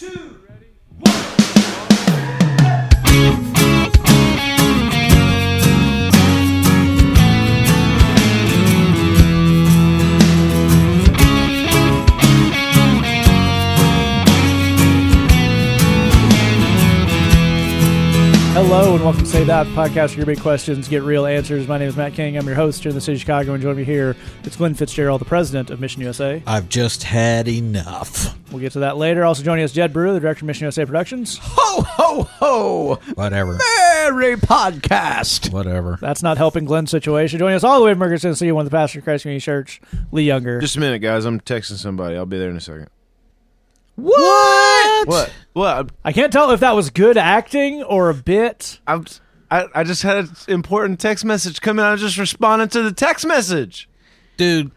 Hello and welcome to Say That podcast. For your big questions, get real answers. My name is Matt King. I'm your host here in the city of Chicago, and joining me here, it's Glenn Fitzgerald, the president of Mission USA. I've just had enough. We'll get to that later. Also joining us, Jed Brew, the director of Mission USA Productions. Ho, ho, ho! Whatever. Merry podcast. Whatever. That's not helping Glenn's situation. Joining us all the way from Merced, Tennessee, one of the pastors of Christ Community Church, Lee Younger. Just a minute, guys. I'm texting somebody. I'll be there in a second. What? What? What? I can't tell if that was good acting or a bit. I'm, I, I just had an important text message come in. I was just responding to the text message. Dude,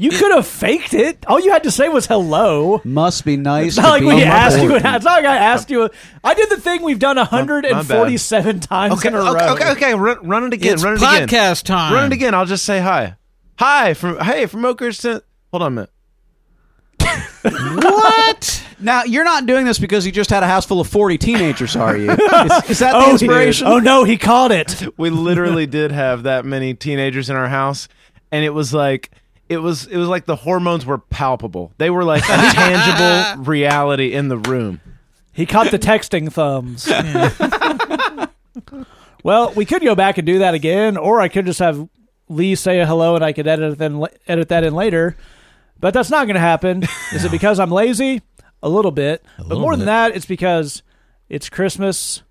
You could have faked it. All you had to say was hello. Must be nice. It's not to like be we on asked you. board. It's not like I asked you. I did the thing we've done my 147 times Okay, in a okay, row. okay, okay. Run, run it again. it's run it again. podcast time. Run it again. I'll just say hi. Hi from hey from Oakers to. Hold on a minute. What? Now you're not doing this because you just had a house full of 40 teenagers, are you? Is, is that the Oh, he- inspiration? oh no, he caught it. We literally did have that many teenagers in our house, and it was like it was it was like the hormones were palpable. They were like a tangible reality in the room. He caught the texting thumbs. well, we could go back and do that again, or I could just have Lee say a hello and I could edit then edit that in later. But that's not going to happen. Is it because I'm lazy? A little bit, but little more than that, it's because it's Christmas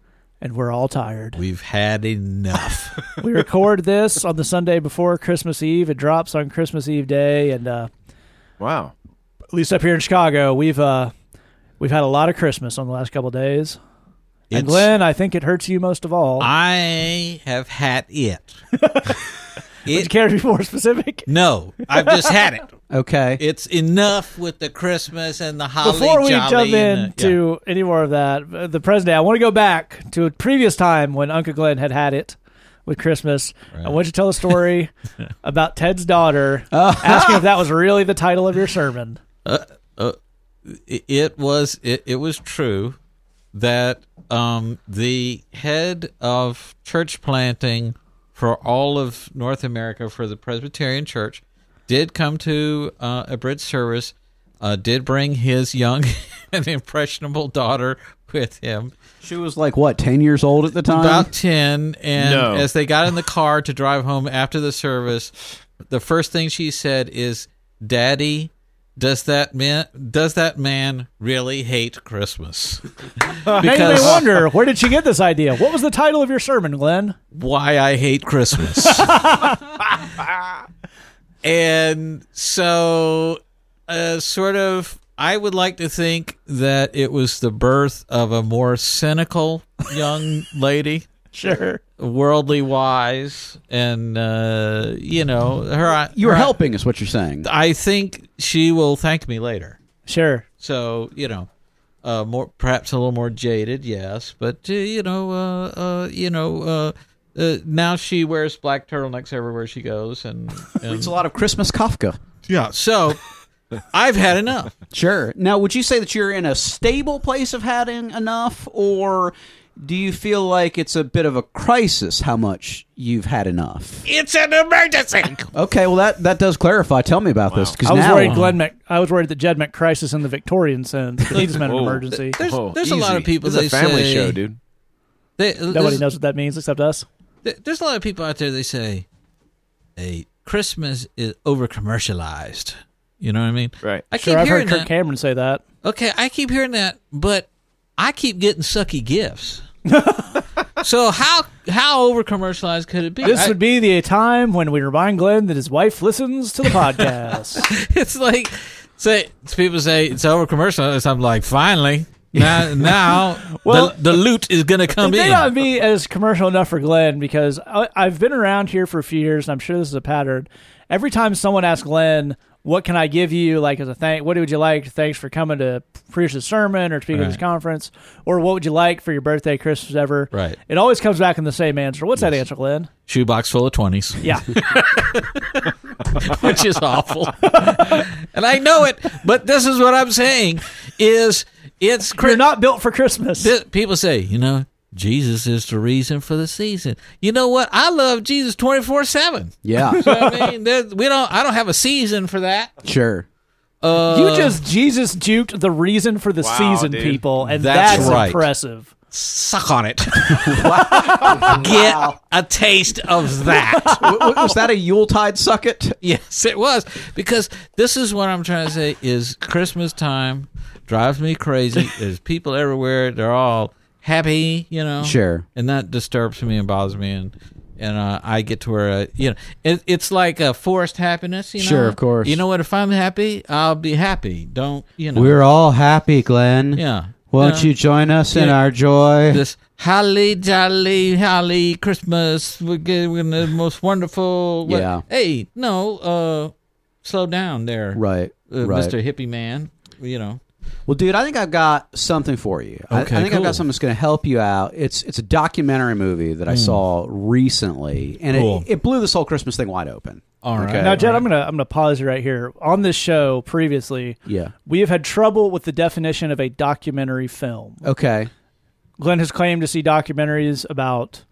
and we're all tired. We've had enough. we record this on the Sunday before Christmas Eve. It drops on Christmas Eve day, and uh, Wow. at least up here in Chicago, we've uh, we've had a lot of Christmas on the last couple of days. And Glenn, I think it hurts you most of all. I have had it. Would you care to be more specific? no, I've just had it. Okay. It's enough with the Christmas and the holly Before we jolly jump and the- into any more of that, uh, the president, I want to go back to a previous time when Uncle Glenn had had it with Christmas. I want you to tell a story about Ted's daughter asking if that was really the title of your sermon. yeah. It- it was it, it was true that um, the head of church planting for all of North America for the Presbyterian Church did come to uh, a bridge service, uh, did bring his young and impressionable daughter with him, She was like what, 10 years old at the time? about 10. And No. as they got in the car to drive home after the service, the first thing she said is, Daddy, does that man does that man really hate Christmas? Now you may wonder, where did she get this idea? What was the title of your sermon, Glenn? why I hate Christmas. and so, uh, sort of, I would like to think that it was the birth of a more cynical young lady, Sure. Worldly wise, and uh, you know her. you're her- helping, is what you're saying. I think she will thank me later. Sure. So you know, uh, more perhaps a little more jaded, yes, but uh, you know, uh, uh, you know, uh, uh, now she wears black turtlenecks everywhere she goes, and, and It's a lot of Christmas Kafka. yeah. So I've had enough. Sure. Now, would you say that you're in a stable place of having enough, or do you feel like it's a bit of a crisis how much you've had enough? It's an emergency. Okay, well that that does clarify. Tell me about this because I was now worried Glenn meant, I was worried that Jed meant crisis in the Victorian sense. But he just meant an Whoa. Oh. emergency. There's, Oh, there's a lot easy. of people. This is they a family say, show, dude. They, Nobody there's- knows what that means except us. Th- There's a lot of people out there. They say, "Hey, Christmas is over commercialized." You know what I mean? Right. I keep Sure, I've hearing heard Kirk that. Cameron say that. Okay, I keep hearing that, but I keep getting sucky gifts. So how how over commercialized could it be? This I- would be the time when we remind Glenn that his wife listens to the podcast. it's like say people say it's over commercialized. I'm like, finally. Now, now Well, the, the loot is going to come in. it may not be as commercial enough for Glenn because I, I've been around here for a few years, and I'm sure this is a pattern. Every time someone asks Glenn, "What can I give you?" like as a thank, what would you like? Thanks for coming to preach the sermon or speak at this conference, or what would you like for your birthday, Christmas, ever? Right. It always comes back in the same answer. What's that answer, Glenn? Shoebox full of twenties, Yeah. which is awful, and I know it. But this is what I'm saying: is it's You're not built for Christmas. People say, you know, Jesus is the reason for the season. You know what? I love Jesus twenty four seven. Yeah, I mean, there- we don't. I don't have a season for that. sure. Uh, you just Jesus juked the reason for the Wow, season, dude. people, and That's that's, right. impressive. suck on it. Get a taste of that. W- w- was that a Yuletide suck it? yes, it was because this is what I'm trying to say: is Christmas time drives me crazy. There's people everywhere. They're all happy, you know. Sure. and that disturbs me and bothers me and and uh, I get to where uh, you know it, it's like a forced happiness. You know, Sure, of course. You know what? If I'm happy, I'll be happy. Don't you know? We're all happy, Glenn. yeah. Won't know, you join us in our joy? This holly jolly holly Christmas. We're getting the most wonderful. what- Yeah. Hey, no, uh, slow down there, right, uh, right. Mr. Hippie Man. You know. Well, dude, I think I've got something for you. I- Okay, I, think I've cool. got something that's going to help you out. It's it's a documentary movie that I saw recently, and Hmm. Cool. it, it blew this whole Christmas thing wide open. All right. Okay. Now, Jed, I'm gonna I'm gonna pause you right here. On this show previously, Yeah. we have had trouble with the definition of a documentary film. Okay. Glenn has claimed to see documentaries about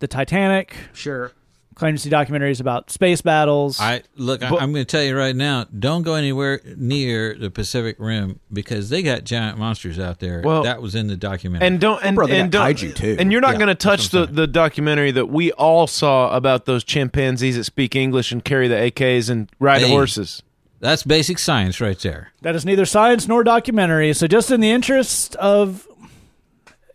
the Titanic, Sure. Claimed to see documentaries about space battles. I look. I, But- I'm going to tell you right now. Don't go anywhere near the Pacific Rim because they got giant monsters out there. Well- that was in the documentary. And don't and, Bro, and don't kaiju, too. And you're not Yeah, going to touch the, the documentary that we all saw about those chimpanzees that speak English and carry the AKs and ride Hey. horses. that's basic science right there. that is neither science nor documentary. So, just in the interest of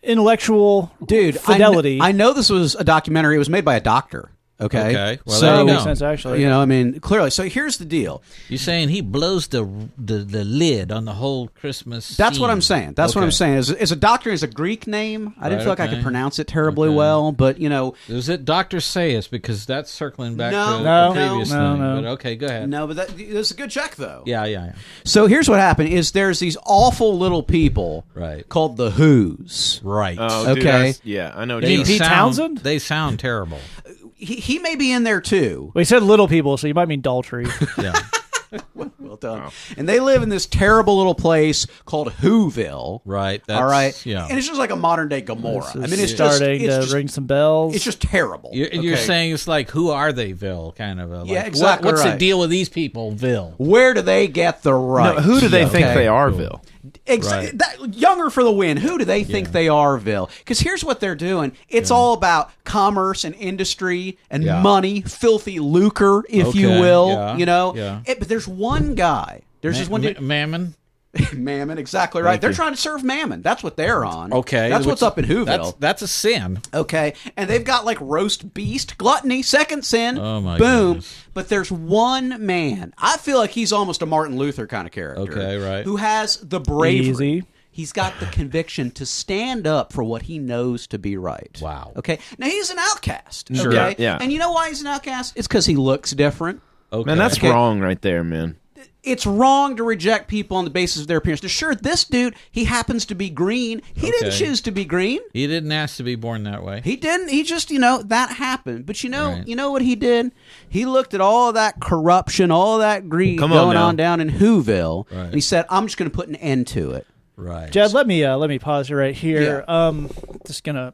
intellectual Dude, I kn- fidelity, I, know this was a documentary. It was made by a doctor. Okay. Okay, well, so there you makes sense actually. you know, I mean, clearly. So here's the deal. You're saying he blows the the, the lid on the whole Christmas? That's what. I'm saying. That's what I'm saying. Is, is a doctor is a Greek name. I didn't Right, feel like I could pronounce it terribly Okay. well, but you know, Is it Doctor Zaius? Because that's circling back No, to No, the previous no, thing. no. But okay, go ahead. no, but that, that's a good check though. Yeah, yeah, yeah. So here's what happened: is there's these awful little people Right. called the Who's. Right. Oh, Okay. I- yeah, I know. You mean Pete sound, Townshend? They sound terrible. He, he may be in there too. well, he said little people, so you might mean Daltrey. Yeah. Well done. And they live in this terrible little place called Whoville. right. That's, all right. Yeah. And it's just like a modern day Gomorrah. I mean, it's starting just, it's to just, ring some bells. it's just terrible. You're, you're saying it's like who are they, Ville? Kind of a like, Yeah, what- exactly what's the deal with these people, Ville? where do they get the right? No, who do they think Okay. they are, Bill? Exactly. Right. That, younger for the win. Who do they think they are, Ville? Because here's what they're doing. It's all about commerce and industry and Yeah. money, filthy lucre, if you will. yeah, You know. yeah. It- but there's one guy. There's just one Ma- dude. Mammon. Mammon, exactly right. Thank they're you. trying to serve Mammon. That's what they're on. Okay, That's what's up in Whoville. That's, that's a sin. Okay, and they've got like roast beast, gluttony, second sin. Oh, my boom! goodness. But there's one man. I feel like he's almost a Martin Luther kind of character. Okay, right. Who has the bravery? Easy. He's got the conviction to stand up for what he knows to be right. Wow. Okay. Now he's an outcast. Sure. Okay. Yeah, yeah. And you know why he's an outcast? It's because he looks different. Okay. Man, that's Okay. wrong right there, man. It's wrong to reject people on the basis of their appearance. Now, sure, this dude, he happens to be green. He didn't choose to be green. He didn't ask to be born that way. He didn't. He just, you know, that happened. But you know, Right. you know what he did? He looked at all that corruption, all that greed Come going now. on down in Whoville, Right. and he said, "I'm just going to put an end to it." right. Jed, let me uh, let me pause you right here. Um, just gonna.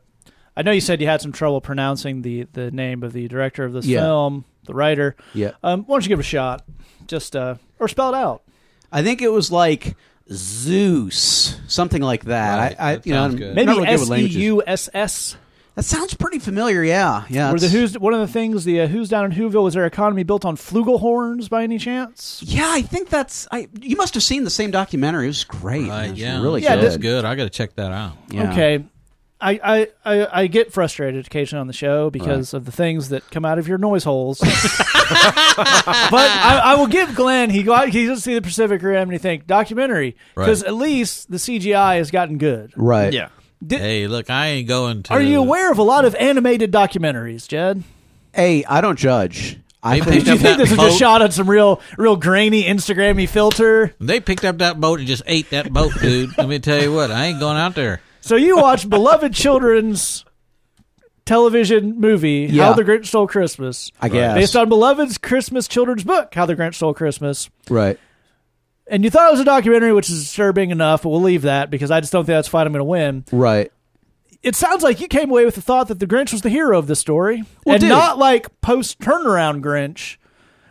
I know you said you had some trouble pronouncing the the name of the director of this Yeah. film, the writer. Yeah. Um, why don't you give it a shot? Just uh, or spell it out. I think it was like Zeus, something like that. Right. I, I That you know, good. Maybe really good S with E languages. U S S. That sounds pretty familiar. Yeah, yeah. Were the Who's one of the things the uh, Who's down in Whoville was their economy built on flugelhorns by any chance? Yeah, I think that's. I you must have seen the same documentary. It was great. Right. It was Yeah. really Yeah, good. That's good. I got to check that out. Yeah. Okay. I, I, I, I get frustrated occasionally on the show because of the things that come out of your noise holes. but I, I will give Glenn he got he doesn't see the Pacific Rim and he think documentary because Right. at least the CGI has gotten good. Right. Yeah. Did, Hey, look, I ain't going to. are you aware of a lot of animated documentaries, Jed? Hey, I don't judge. I They think picked you think that this was boat? just shot on some real real grainy Instagrammy filter? They picked up that boat and just ate that boat, dude. Let me tell you what, I ain't going out there. So you watch beloved children's television movie Yeah. How the Grinch Stole Christmas. I guess. based on Beloved's Christmas children's book, How the Grinch Stole Christmas. right. and you thought it was a documentary, which is disturbing enough, but we'll leave that because I just don't think that's fine. I'm going to win. Right. It sounds like you came away with the thought that the Grinch was the hero of the story, Well, and dude. not like post turnaround Grinch.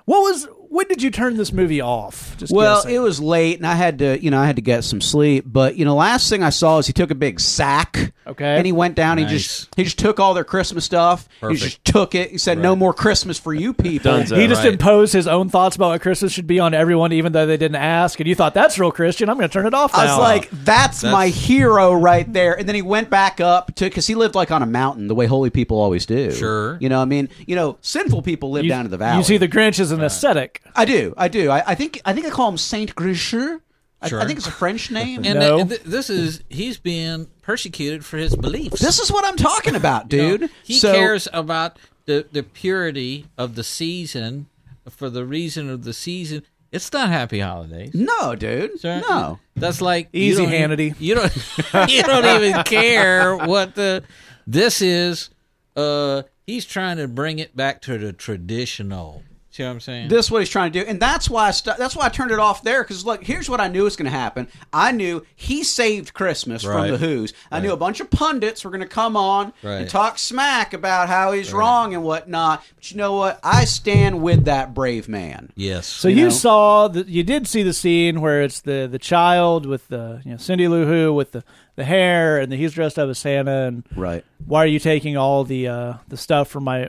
What was? When did you turn this movie off? Just Well, guessing. it was late, and I had to, you know, I had to get some sleep. But you know, last thing I saw is he took a big sack, Okay. and he went down. He just he just took all their Christmas stuff. Perfect. He just took it. He said, "No more Christmas for you people." Dunzo. he just right. imposed his own thoughts about what Christmas should be on everyone, even though they didn't ask. And you thought that's real Christian. I'm going to turn it off. I was like, that's, That's- my hero right there. And then he went back up to because he lived like on a mountain, the way holy people always do. Sure. you know, I mean, you know, sinful people live you, down to the valley. You see the Grinch as an ascetic. I do, I do. I, I think I think I call him Saint Grincher. I, Sure. I think it's a French name. And No. uh, th- this is he's being persecuted for his beliefs. this is what I'm talking about, You know, dude. he so, cares about the the purity of the season for the reason of the season. It's not happy holidays. No, dude. sir. No. that's like you Easy, don't Hannity. You don't you don't even care what the this is. Uh, he's trying to bring it back to the traditional. See what I'm saying? This is what he's trying to do, and that's why I stu- that's why I turned it off there. Because look, here's what I knew was going to happen. I knew he saved Christmas from the Who's. I knew a bunch of pundits were going to come on and talk smack about how he's wrong and whatnot. But you know what? I stand with that brave man. yes. So You you, know? saw the, you did see the scene where it's the the child with the you know Cindy Lou Who with the the hair and the, he's dressed up as Santa and Right. why are you taking all the uh, the stuff from my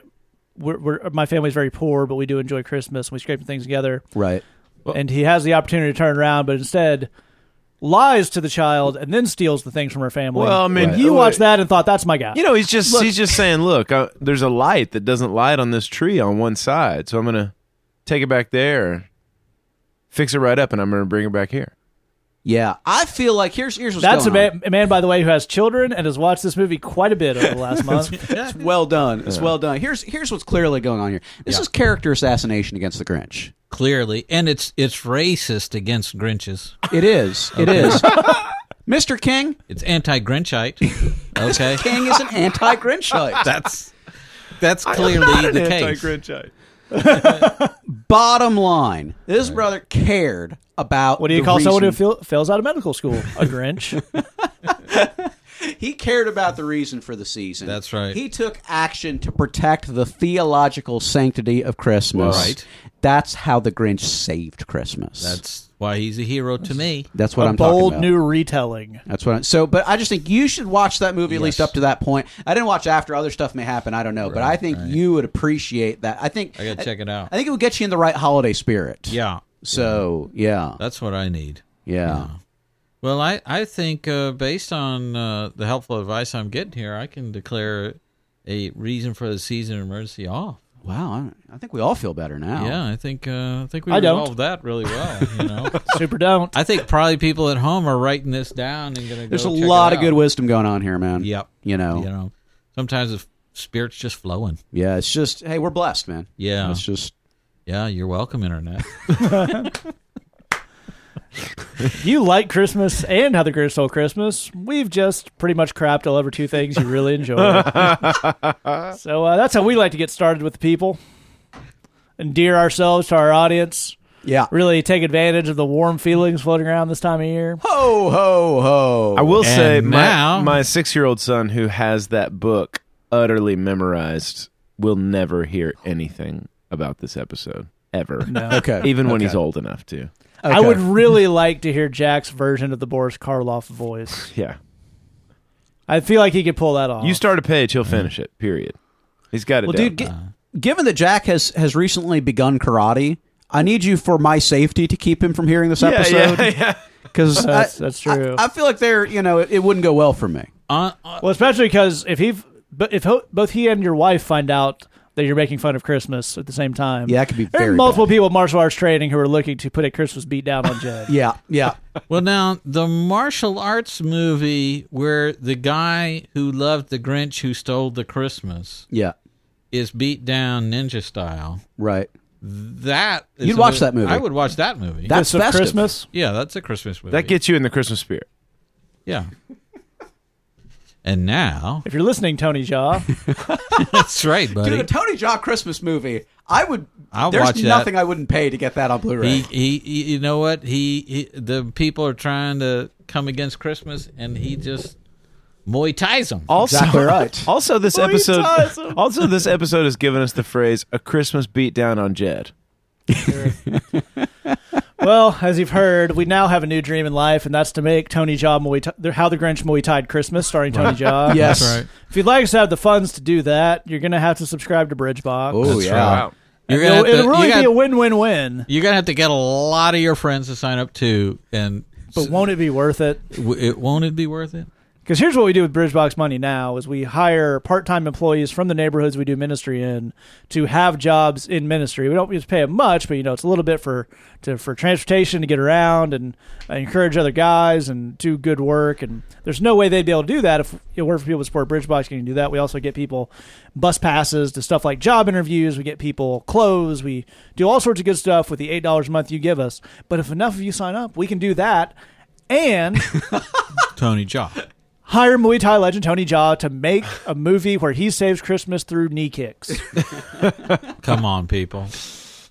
we're, we're, my family's very poor but we do enjoy Christmas and we scrape things together Right. and he has the opportunity to turn around but instead lies to the child and then steals the things from her family. Well, I mean, you watched that and thought that's my guy. You know, he's just he's just saying, look, uh, there's a light that doesn't light on this tree on one side, so I'm gonna take it back there, fix it right up, and I'm gonna bring it back here. Yeah. I feel like here's here's what's that's a going on. man, a man, by the way, who has children and has watched this movie quite a bit over the last month. It's well done. It's well done. Here's here's what's clearly going on here. This is character assassination against the Grinch. Clearly, and it's it's racist against Grinches. It is. It is. Mr. King, It's anti-Grinchite. Okay, King is an anti-Grinchite. that's that's clearly the case. Bottom line, this brother cared about. What do you the call someone who reason- fail, fails out of medical school? A Grinch. He cared about the reason for the season. That's right. He took action to protect the theological sanctity of Christmas. Right. That's how the Grinch saved Christmas. That's why he's a hero to me. that's what I'm bold talking about. new retelling. That's what. I, so, but I just think you should watch that movie at least up to that point. I didn't watch after other stuff may happen. I don't know, but I think you would appreciate that. I think I gotta check it out. I think it would get you in the right holiday spirit. Yeah, So yeah, that's what I need. yeah. Well, I I think uh, based on uh, the helpful advice I'm getting here, I can declare a reason for the season of emergency off. Wow, I, I think we all feel better now. Yeah, I think uh, I think we I don't. resolved that really well. You know, Super don't. I think probably people at home are writing this down and going to. There's a check lot it of good wisdom going on here, man. Yep. You know. You know, sometimes the spirit's just flowing. Yeah, it's just hey, we're blessed, man. Yeah. It's just Yeah, you're welcome, internet. You like Christmas and how the Grinch stole Christmas. We've just pretty much crapped all over two things you really enjoy. so uh, that's how we like to get started with the people. Endear ourselves to our audience. yeah. Really take advantage of the warm feelings floating around this time of year. Ho ho ho. I will And say, my, now- my six year old son who has that book utterly memorized will never hear anything about this episode ever. No. Okay. Even when Okay. he's old enough to. I would really like to hear Jack's version of the Boris Karloff voice. Yeah. I feel like he could pull that off. You start a page, he'll finish it. Period. He's got it. Well, down. dude, gi- given that Jack has has recently begun karate, I need you for my safety to keep him from hearing this yeah, episode. yeah, yeah. Because That's- that's true. I, I feel like they're you know it, it wouldn't go well for me. on, on, Well, especially because if he, but if ho- both he and your wife find out that you're making fun of Christmas at the same time, Yeah, that could be There are very multiple bad. people with martial arts training who are looking to put a Christmas beat down on Jed. Yeah, yeah. well, now the martial arts movie where the guy who loved the Grinch who stole the Christmas Yeah, is beat down ninja style. right. That is You'd watch mo- that movie. I would watch that movie. That's Gifts of festive. Christmas. yeah, that's a Christmas movie. That gets you in the Christmas spirit. yeah. And now, If you're listening, Tony Jaa, that's right, buddy. Dude, a Tony Jaa Christmas movie. I would. I'll there's watch that. nothing I wouldn't pay to get that on Blu-ray. He, he, he, you know what? He, he, the people are trying to come against Christmas, and he just Muay Thai's them. Also, Exactly right. Also, this episode. Thai's him. Also, this episode has given us the phrase "a Christmas beatdown on Jed." Well, as you've heard, we now have a new dream in life, and that's to make Tony Jaa Muay Thai, How the Grinch Muay Tied Christmas, starring Tony Jaa. Yes. That's right. If you'd like us to have the funds to do that, you're going to have to subscribe to Bridgebox. oh That's yeah. right. You're it'll gonna have to, it'll really you be a got, win-win-win. you're gonna have to get a lot of your friends to sign up too, and But won't it be worth it? w- it won't it be worth it? Because here's what we do with Bridgebox Money now: is we hire part-time employees from the neighborhoods we do ministry in to have jobs in ministry. We don't just pay them much, but you know it's a little bit for to for transportation to get around and uh, encourage other guys and do good work. And there's no way they'd be able to do that if it weren't for people to support Bridgebox. Can do that? We also get people bus passes to stuff like job interviews. We get people clothes. We do all sorts of good stuff with the eight dollars a month you give us. But if enough of you sign up, we can do that. And Tony Jaa. Hire Muay Thai legend Tony Jaa to make a movie where he saves Christmas through knee kicks. Come on, people.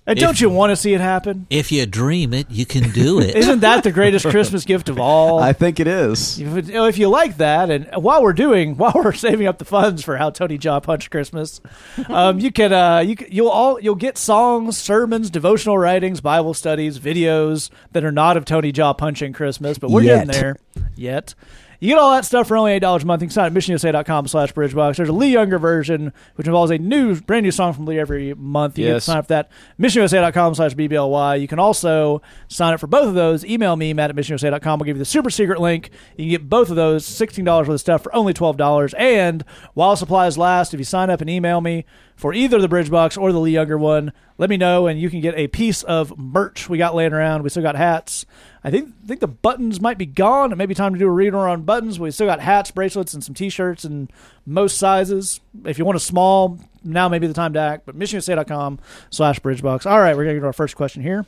And don't If- you want to see it happen? If you dream it, you can do it. Isn't that the greatest Christmas gift of all? I think it is. if, it- if you like that, and while we're doing, while we're saving up the funds for how Tony Jaa punched Christmas, um, you can, uh, you can, you'll all you'll get songs, sermons, devotional writings, Bible studies, videos that are not of Tony Jaa punching Christmas, but we're Yet. getting there yet. You get all that stuff for only eight dollars a month. You can sign at missionusa.com slash bridgebox. There's a Lee Younger version, which involves a new brand new song from Lee every month. You can Yes. sign up for that. missionusa.com slash BBLY. You can also sign up for both of those. Email me, Matt at missionusa.com. I'll give you the super secret link. You can get both of those, $16 worth of stuff for only $12. And while supplies last, if you sign up and email me for either the Bridge Box or the Lee Younger one, let me know and you can get a piece of merch we got laying around. We still got hats. I think think the buttons might be gone. It may be time to do a reader on buttons. We still got hats, bracelets, and some T-shirts and most sizes. If you want a small, now may be the time to act. But missionusa.com slash bridgebox. All right, we're going to get to our first question here.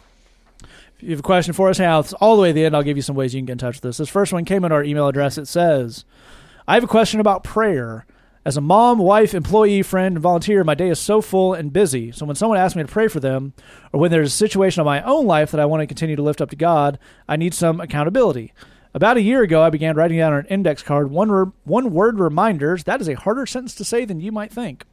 If you have a question for us, now it's all the way to the end. I'll give you some ways you can get in touch with us. This first one came in our email address. It says, I have a question about prayer. As a mom, wife, employee, friend, and volunteer, my day is so full and busy. So when someone asks me to pray for them, or when there's a situation in my own life that I want to continue to lift up to God, I need some accountability. About a year ago, I began writing down on an index card one, re- one word reminders. That is a harder sentence to say than you might think.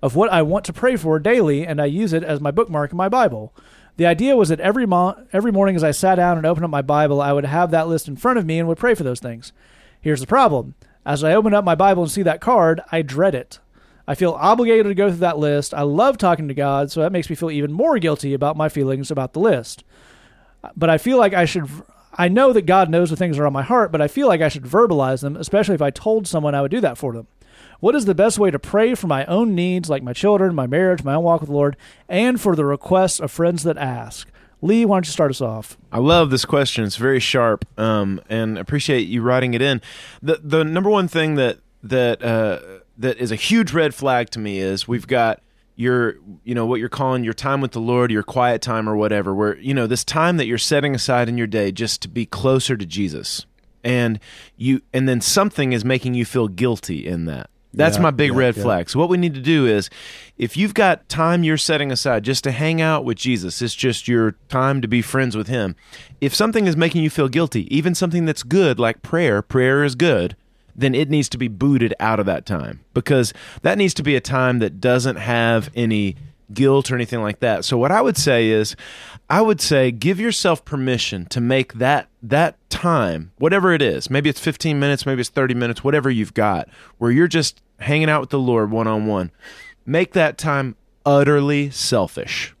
Of what I want to pray for daily, and I use it as my bookmark in my Bible. The idea was that every mo- every morning as I sat down and opened up my Bible, I would have that list in front of me and would pray for those things. Here's the problem. As I open up my Bible and see that card, I dread it. I feel obligated to go through that list. I love talking to God, so that makes me feel even more guilty about my feelings about the list. But I feel like I should. I know that God knows the things that are on my heart, but I feel like I should verbalize them, especially if I told someone I would do that for them. What is the best way to pray for my own needs, like my children, my marriage, my own walk with the Lord, and for the requests of friends that ask? Lee, why don't you start us off? I love this question. It's very sharp, um, and appreciate you writing it in. the The number one thing that that uh, that is a huge red flag to me is we've got your you know what you're calling your time with the Lord, your quiet time or whatever. Where you know this time that you're setting aside in your day just to be closer to Jesus, and you and then something is making you feel guilty in that. That's Yeah, my big yeah, red yeah. flag. So what we need to do is, if you've got time you're setting aside just to hang out with Jesus, it's just your time to be friends with Him. If something is making you feel guilty, even something that's good like prayer, prayer is good, then it needs to be booted out of that time because that needs to be a time that doesn't have any guilt or anything like that. So what I would say is I would say give yourself permission to make that that time, whatever it is, maybe it's 15 minutes, maybe it's 30 minutes, whatever you've got, where you're just hanging out with the Lord one on one. Make that time utterly selfish.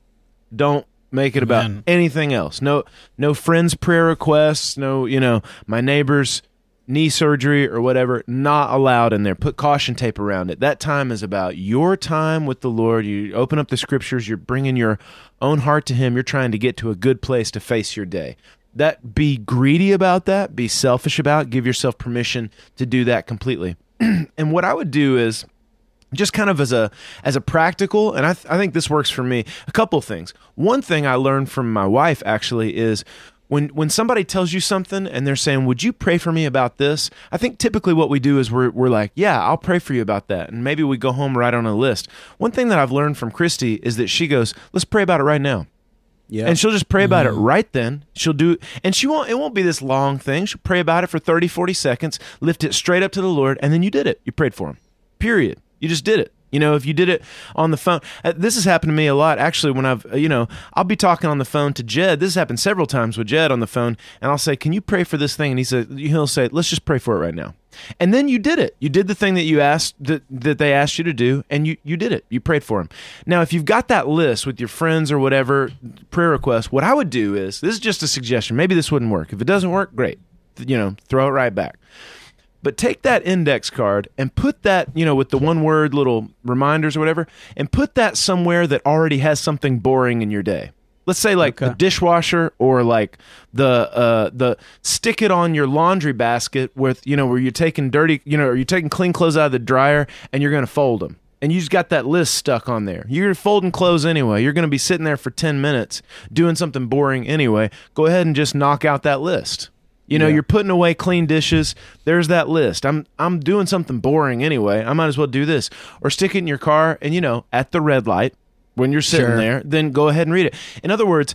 Don't make it about Amen. anything else. No no friends prayer requests, no, you know, my neighbor's knee surgery or whatever, not allowed in there. Put caution tape around it. That time is about your time with the Lord. You open up the scriptures, you're bringing your own heart to him. You're trying to get to a good place to face your day. That be greedy about that, be selfish about, give yourself permission to do that completely. and what I would do is just kind of as a as a practical and I, th- I think this works for me a couple things one thing i learned from my wife actually is when when somebody tells you something and they're saying, "Would you pray for me about this?" I think typically what we do is we're we're like, "Yeah, I'll pray for you about that," and maybe we go home write on a list. One thing that I've learned from Christy is that she goes, "Let's pray about it right now." Yeah. And she'll just pray about it right then. She'll do and she won't it won't be this long thing. She'll pray about it for 30 40 seconds, lift it straight up to the Lord and then you did it. You prayed for him. Period. You just did it. You know, if you did it on the phone, uh, this has happened to me a lot. Actually, when I've, uh, you know, I'll be talking on the phone to Jed. This has happened several times with Jed on the phone, and I'll say, "Can you pray for this thing?" And he said, he'll say, "Let's just pray for it right now." And then you did it. You did the thing that you asked that, that they asked you to do, and you you did it. You prayed for him. Now, if you've got that list with your friends or whatever prayer requests, what I would do is this is just a suggestion. Maybe this wouldn't work. If it doesn't work, great. You know, throw it right back. But take that index card and put that, you know, with the one word little reminders or whatever, and put that somewhere that already has something boring in your day. Let's say like Okay. a dishwasher or like the uh the stick it on your laundry basket with, you know, where you're taking dirty, you know, or you're taking clean clothes out of the dryer and you're going to fold them. And you just got that list stuck on there. You're folding clothes anyway. You're going to be sitting there for 10 minutes doing something boring anyway. Go ahead and just knock out that list. You know, Yeah. you're putting away clean dishes. There's that list. I'm I'm doing something boring anyway. I might as well do this. Or stick it in your car and you know, at the red light when you're sitting Sure. there, then go ahead and read it. In other words,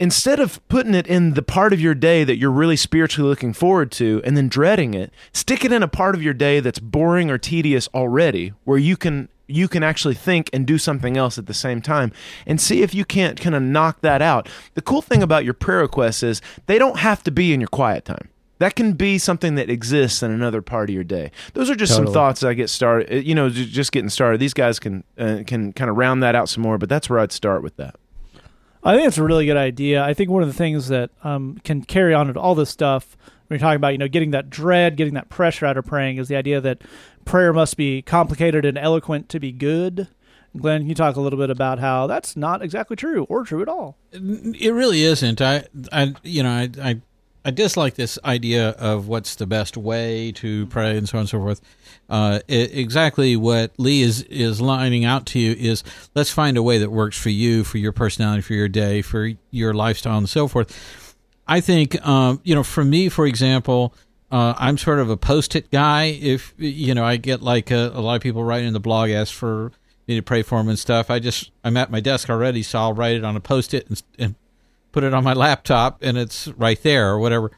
instead of putting it in the part of your day that you're really spiritually looking forward to and then dreading it, stick it in a part of your day that's boring or tedious already where you can you can actually think and do something else at the same time and see if you can't kind of knock that out. The cool thing about your prayer requests is they don't have to be in your quiet time. That can be something that exists in another part of your day. Those are just some thoughts I get started. uh, You know, just getting started. These guys can uh, can kind of round that out some more, but that's where I'd start with that. I think it's a really good idea. I think one of the things that um, can carry on to all this stuff when you're talking about, you know, getting that dread, getting that pressure out of praying is the idea that prayer must be complicated and eloquent to be good. Glenn, can you talk a little bit about how that's not exactly true or true at all? It really isn't. I, I, you know, I, I, I dislike this idea of what's the best way to pray and so on and so forth. Uh, i exactly what Lee is is lining out to you is let's find a way that works for you, for your personality, for your day, for your lifestyle, and so forth. I think, um, you know, for me, for example, uh, I'm sort of a post-it guy. If you know, I get like a, a lot of people writing in the blog ask for me to pray for them and stuff. I just I'm at my desk already, so I'll write it on a post-it and, and put it on my laptop, and it's right there or whatever.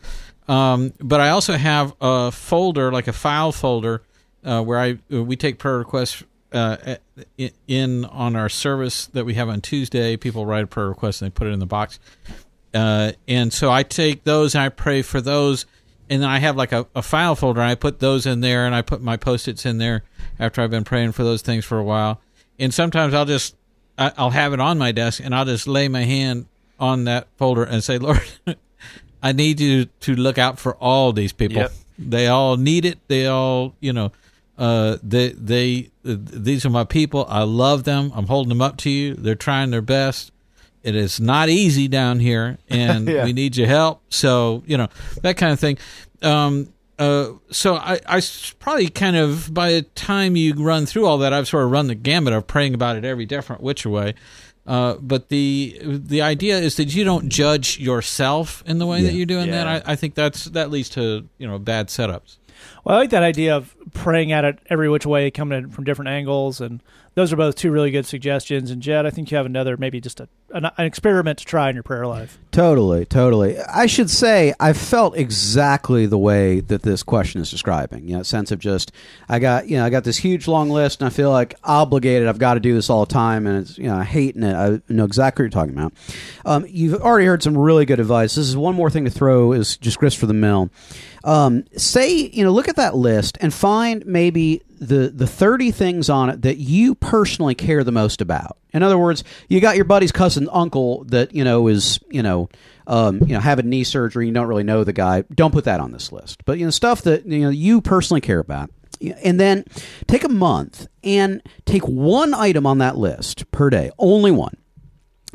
Um, but I also have a folder, like a file folder, uh, where I we take prayer requests uh, in, on our service that we have on Tuesday. People write a prayer request and they put it in the box. Uh, and so I take those and I pray for those, and then I have like a, a file folder. And I put those in there, and I put my post-its in there after I've been praying for those things for a while. And sometimes I'll just I'll have it on my desk, and I'll just lay my hand on that folder and say, Lord, I need you to look out for all these people. Yep. They all need it. They all, you know, uh, they they uh, these are my people. I love them. I'm holding them up to you. They're trying their best. It is not easy down here, and Yeah. we need your help. So you know that kind of thing. Um, uh, so I, I probably kind of by the time you run through all that, I've sort of run the gamut of praying about it every different which way. Uh, but the the idea is that you don't judge yourself in the way that you're doing Yeah. that. I, I think that's that leads to you know bad setups. Well, I like that idea of praying at it every which way, coming it from different angles, and those are both two really good suggestions. And Jed, I think you have another, maybe just a, an, an experiment to try in your prayer life. Totally, totally. I should say I felt exactly the way that this question is describing. You know, sense of just I got you know I got this huge long list and I feel like obligated. I've got to do this all the time, and it's you know hating it. I know exactly what you're talking about. Um, you've already heard some really good advice. This is one more thing to throw is just grist for the mill. Um, say you know look at that list and find maybe the the 30 things on it that you personally care the most about. In other words, you got your buddy's cousin uncle that you know is you know um, you know having knee surgery. You don't really know the guy. Don't put that on this list. But you know stuff that you know you personally care about. And then take a month and take one item on that list per day, only one.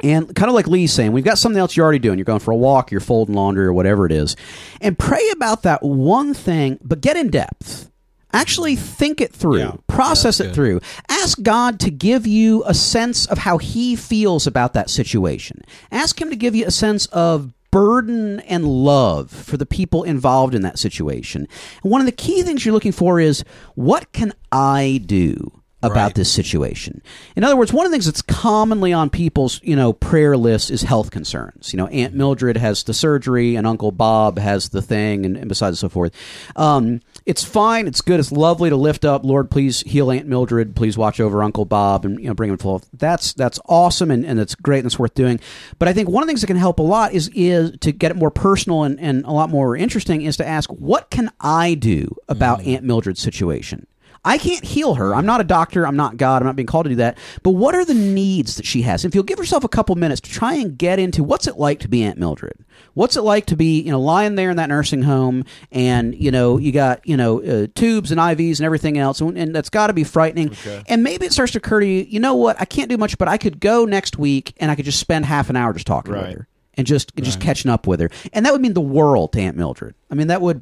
And kind of like Lee's saying, we've got something else you're already doing. You're going for a walk, you're folding laundry, or whatever it is. And pray about that one thing, but get in depth. Actually think it through, Yeah. process it through. Ask God to give you a sense of how He feels about that situation. Ask Him to give you a sense of burden and love for the people involved in that situation. And one of the key things you're looking for is what can I do? About Right. this situation. In other words, one of the things that's commonly on people's, you know, prayer lists is health concerns. You know, Aunt Mildred has the surgery and Uncle Bob has the thing and, and besides and so forth. Um, it's fine. It's good. It's lovely to lift up, Lord, please heal Aunt Mildred. Please watch over Uncle Bob and, you know, bring him full. That's, that's awesome and, and that's great and it's worth doing. But I think one of the things that can help a lot is, is to get it more personal and, and a lot more interesting is to ask, what can I do about Aunt Mildred's situation? I can't heal her. I'm not a doctor. I'm not God. I'm not being called to do that. But what are the needs that she has? If you'll give yourself a couple minutes to try and get into what's it like to be Aunt Mildred? What's it like to be, you know, lying there in that nursing home and, you know, you got, you know, uh, tubes and IVs and everything else. And, and that's got to be frightening. And maybe it starts to occur to you, you know what? I can't do much, but I could go next week and I could just spend half an hour just talking with her and just, just catching up with her. And that would mean the world to Aunt Mildred. I mean, that would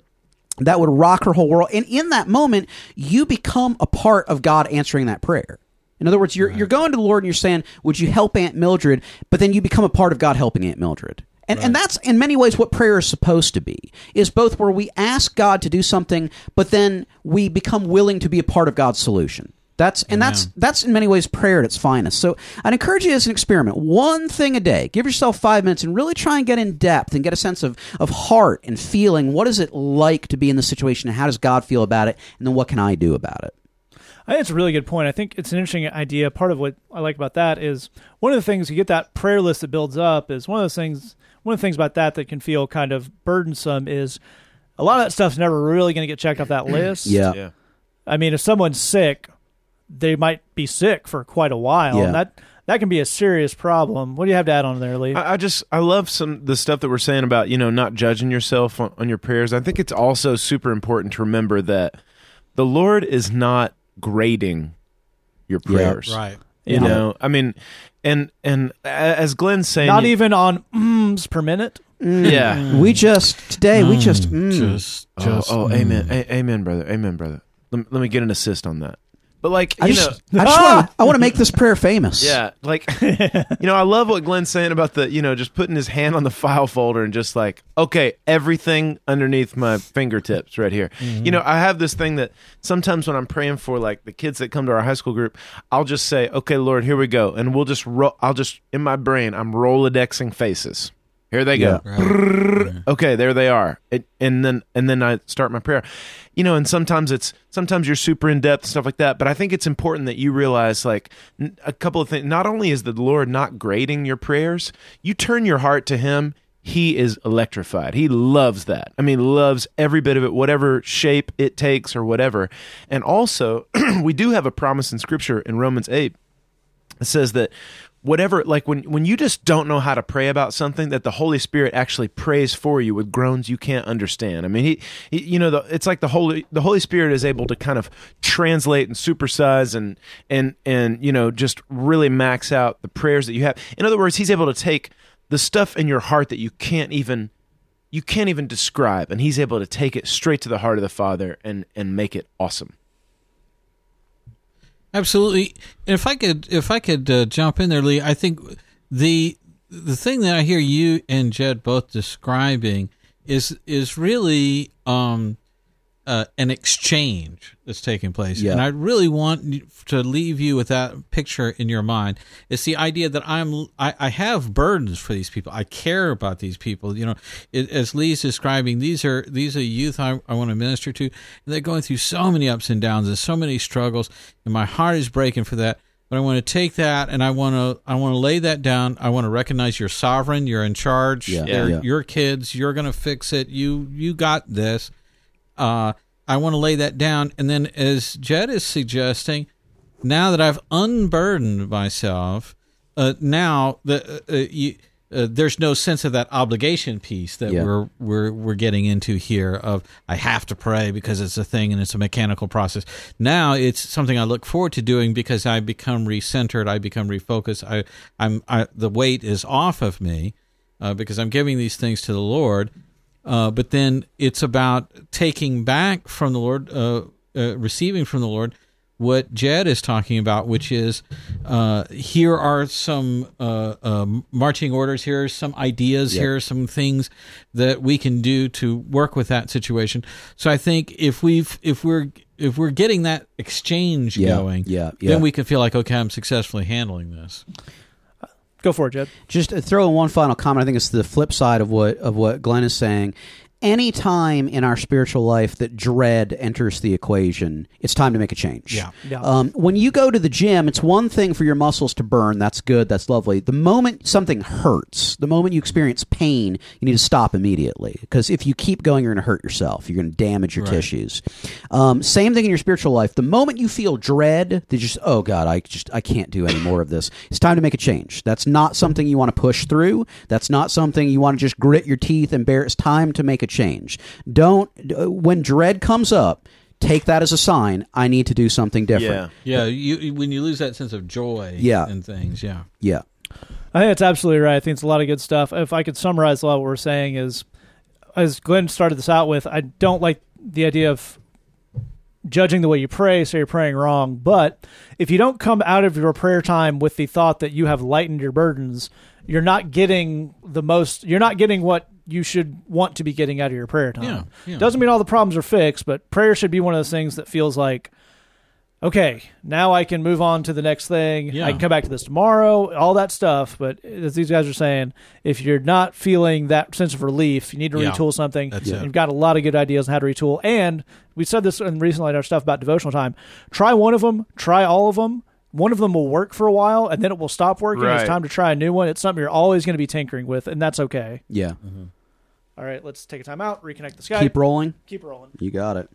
that would rock her whole world. And in that moment, you become a part of God answering that prayer. In other words, you're, you're going to the Lord and you're saying, Would you help Aunt Mildred? But then you become a part of God helping Aunt Mildred. And, and that's in many ways what prayer is supposed to be is both where we ask God to do something, but then we become willing to be a part of God's solution. That's and that's that's in many ways prayer at its finest. So I'd encourage you as an experiment, one thing a day. Give yourself five minutes and really try and get in depth and get a sense of of heart and feeling. What is it like to be in this situation, and how does God feel about it? And then what can I do about it? I think it's a really good point. I think it's an interesting idea. Part of what I like about that is one of the things you get that prayer list that builds up is one of those things. One of the things about that that can feel kind of burdensome is a lot of that stuff's never really going to get checked off that list. Yeah. Yeah. I mean, if someone's sick, they might be sick for quite a while. Yeah. And that that can be a serious problem. What do you have to add on there, Lee? I, I just I love some the stuff that we're saying about you know not judging yourself on, on your prayers. I think it's also super important to remember that the Lord is not grading your Yeah. prayers. Right. You Yeah. know, I mean, and and as Glenn's saying, Not you- even on mms per minute. yeah. We just today we just mm, just, Oh, just. oh, mm. amen, A- amen, brother, amen, brother. Let, let me get an assist on that. But like, I you just know, I just want to ah! I want to make this prayer famous. Yeah, like you know, I love what Glenn's saying about the you know just putting his hand on the file folder and just like okay, everything underneath my fingertips right here. Mm-hmm. You know, I have this thing that sometimes when I'm praying for like the kids that come to our high school group, I'll just say, okay, Lord, here we go, and we'll just ro- I'll just in my brain I'm rolodexing faces. Here they go. Right. Okay, there they are. It, and then and then I start my prayer. You know, and sometimes it's sometimes you're super in depth stuff like that, but I think it's important that you realize like a couple of things. Not only is the Lord not grading your prayers, you turn your heart to him, he is electrified. He loves that. I mean, loves every bit of it, whatever shape it takes or whatever. And also, we do have a promise in scripture in Romans 8 it says that whatever like when when you just don't know how to pray about something that the holy spirit actually prays for you with groans you can't understand. I mean he, he you know the, it's like the holy the holy spirit is able to kind of translate and supersize and and and you know just really max out the prayers that you have. In other words he's able to take the stuff in your heart that you can't even you can't even describe and he's able to take it straight to the heart of the father and and make it awesome Absolutely. If I could, if I could uh, jump in there, Lee, I think the the thing that I hear you and Jed both describing is is really um, uh, an exchange that's taking place, Yeah. and I really want to leave you with that picture in your mind. It's the idea that I'm I, I have burdens for these people. I care about these people. You know, it, as Lee's describing, these are these are youth I, I want to minister to, and they're going through so many ups and downs and so many struggles, and my heart is breaking for that. But I want to take that and I want to I want to lay that down. I want to recognize you're sovereign. You're in charge. Yeah. Yeah. your kids. You're going to fix it. You you got this. Uh, I want to lay that down. And then, as Jed is suggesting, now that I've unburdened myself, uh, now the uh, uh, you, uh, there's no sense of that obligation piece that Yeah. we're we're we're getting into here. Of I have to pray because it's a thing and it's a mechanical process. Now it's something I look forward to doing because I become recentered. I become refocused. I I'm I, the weight is off of me uh, because I'm giving these things to the Lord. Uh, but then it's about taking back from the Lord, uh, uh, receiving from the Lord, what Jed is talking about, which is uh, here are some uh, uh, marching orders, here are some ideas, Yep. here are some things that we can do to work with that situation. So I think if we've if we're if we're getting that exchange Yeah, going, yeah, yeah. then we can feel like okay, I'm successfully handling this. Go for it, Jed. Just throw in one final comment. I think it's the flip side of what of what Glenn is saying. Any time in our spiritual life that dread enters the equation, it's time to make a change. Yeah. Yeah. Um, when you go to the gym, it's one thing for your muscles to burn. That's good. That's lovely. The moment something hurts, the moment you experience pain, you need to stop immediately. Because if you keep going, you're going to hurt yourself. You're going to damage your Right. tissues. Um, same thing in your spiritual life. The moment you feel dread, that just oh god, I just I can't do any more of this. It's time to make a change. That's not something you want to push through. That's not something you want to just grit your teeth and bear. It's time to make a change. Don't uh, when dread comes up. Take that as a sign. I need to do something different. Yeah. Yeah, you when you lose that sense of joy, Yeah. and things, yeah. Yeah. I think that's absolutely right. I think it's a lot of good stuff. If I could summarize a lot of what we're saying is, as Glenn started this out with, I don't like the idea of judging the way you pray, so you're praying wrong. But if you don't come out of your prayer time with the thought that you have lightened your burdens, you're not getting the most. You're not getting what you should want to be getting out of your prayer time. Yeah, yeah. Doesn't mean all the problems are fixed, but prayer should be one of those things that feels like. Okay, now I can move on to the next thing. Yeah. I can come back to this tomorrow, all that stuff. But as these guys are saying, if you're not feeling that sense of relief, you need to Yeah. retool something. That's You've got a lot of good ideas on how to retool. And we said this in recently in our stuff about devotional time. Try one of them, try all of them. One of them will work for a while, and then it will stop working. Right. It's time to try a new one. It's something you're always going to be tinkering with, and that's okay. Yeah. Mm-hmm. All right, let's take a time out, reconnect the Skype, Keep rolling. keep rolling. You got it.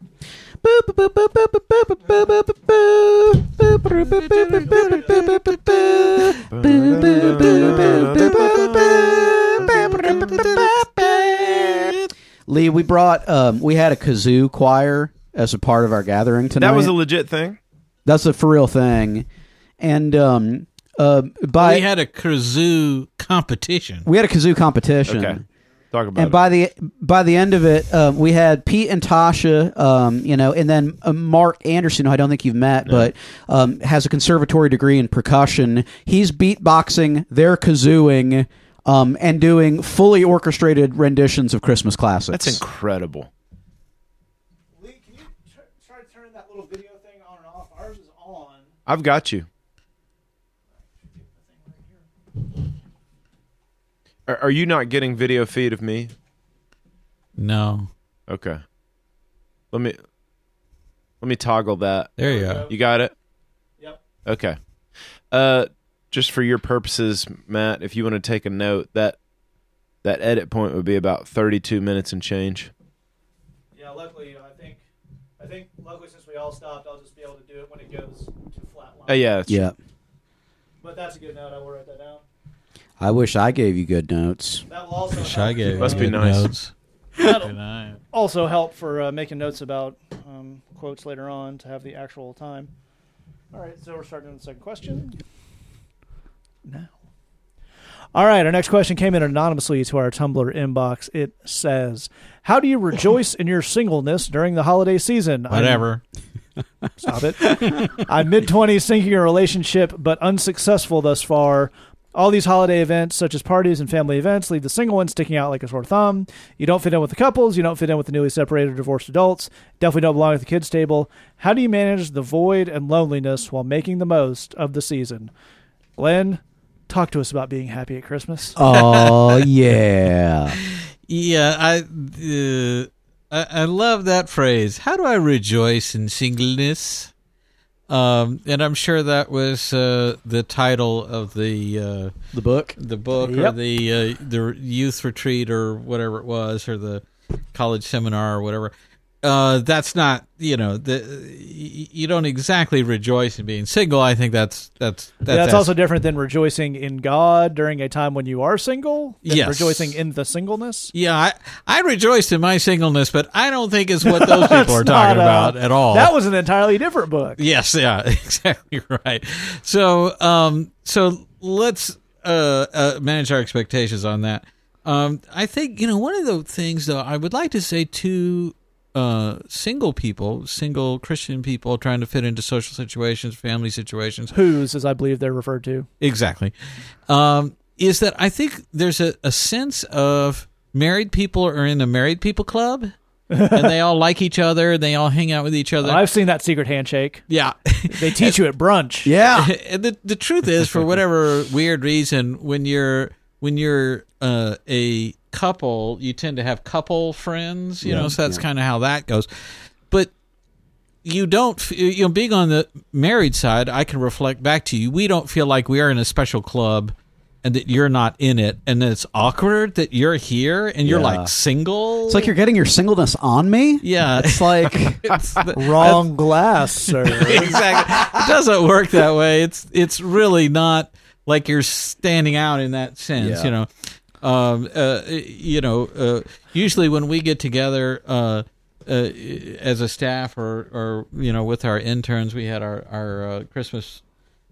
Lee, we brought um, we had a kazoo choir as a part of our gathering tonight. That was a legit thing. That's a for real thing, and um, uh, by we had a kazoo competition. we had a kazoo competition. Okay. Talk about and it. by the by the end of it, um, we had Pete and Tasha, um, you know, and then uh, Mark Anderson, who I don't think you've met, but um, has a conservatory degree in percussion. He's beatboxing, they're kazooing, um, and doing fully orchestrated renditions of Christmas classics. That's incredible. Lee, can you try to turn that little video thing on and off? Ours is on. I've got you. Are, are you not getting video feed of me? No, Okay. Let me let me toggle that. there you go. You got it? Yep. Okay. Uh just for your purposes, Matt, if you want to take a note, that that edit point would be about 32 minutes and change. Yeah, luckily, I think, I think, luckily, since we all stopped, I'll just be able to do it when it goes to flat line. Uh, yeah, that's yeah. But that's a good note. I will write that down. I wish I gave you good notes. That will also Wish I help, gave Must you be good nice. notes. that'll Good also help for uh, making notes about um, quotes later on to have the actual time. All right, so we're starting on the second question now. All right, our next question came in anonymously to our Tumblr inbox. It says, "How do you rejoice in your singleness during the holiday season?" I'm- Whatever. Stop it. I'm mid 20s sinking a relationship, but unsuccessful thus far. All these holiday events, such as parties and family events, leave the single one sticking out like a sore thumb. You don't fit in with the couples. You don't fit in with the newly separated or divorced adults. Definitely don't belong at the kids' table. How do you manage the void and loneliness while making the most of the season? Glenn, talk to us about being happy at Christmas. Oh yeah. Yeah, I, uh, I I love that phrase. How do I rejoice in singleness? Um, and I'm sure that was uh, the title of the uh, The book. the book or the uh, the youth retreat or whatever it was or the college seminar or whatever. Uh, that's not you know the you don't exactly rejoice in being single. I think that's that's that's, That's, also different than rejoicing in God during a time when you are single. Yes. Rejoicing in the singleness. yeah. I I rejoiced in my singleness, but I don't think it's what those people are talking uh, about at all. That was an entirely different book. Yes, yeah, exactly right. So, um, so let's uh, uh, manage our expectations on that. Um, I think you know one of the things though I would like to say to uh, single people, single Christian people trying to fit into social situations, family situations. Whose, as I believe they're referred to. Exactly. Um, is that I think there's a, a sense of married people are in a married people club. and they all like each other. They all hang out with each other. I've seen that secret handshake. yeah. They teach you at brunch. Yeah. and the the truth is, for whatever weird reason, when you're when you're uh, a couple, you tend to have couple friends. You Yeah, know, so that's yeah. kind of how that goes. But you don't, you know, being on the married side, I can reflect back to you. We don't feel like we are in a special club. And that you're not in it, and it's awkward that you're here and you're Yeah. like single. It's like you're getting your singleness on me. yeah, It's like it's the- Wrong glass, sir. exactly. It doesn't work that way. It's it's really not like you're standing out in that sense. Yeah. You know, um, uh, you know. Uh, usually when we get together uh, uh, as a staff or or you know with our interns, we had our our uh, Christmas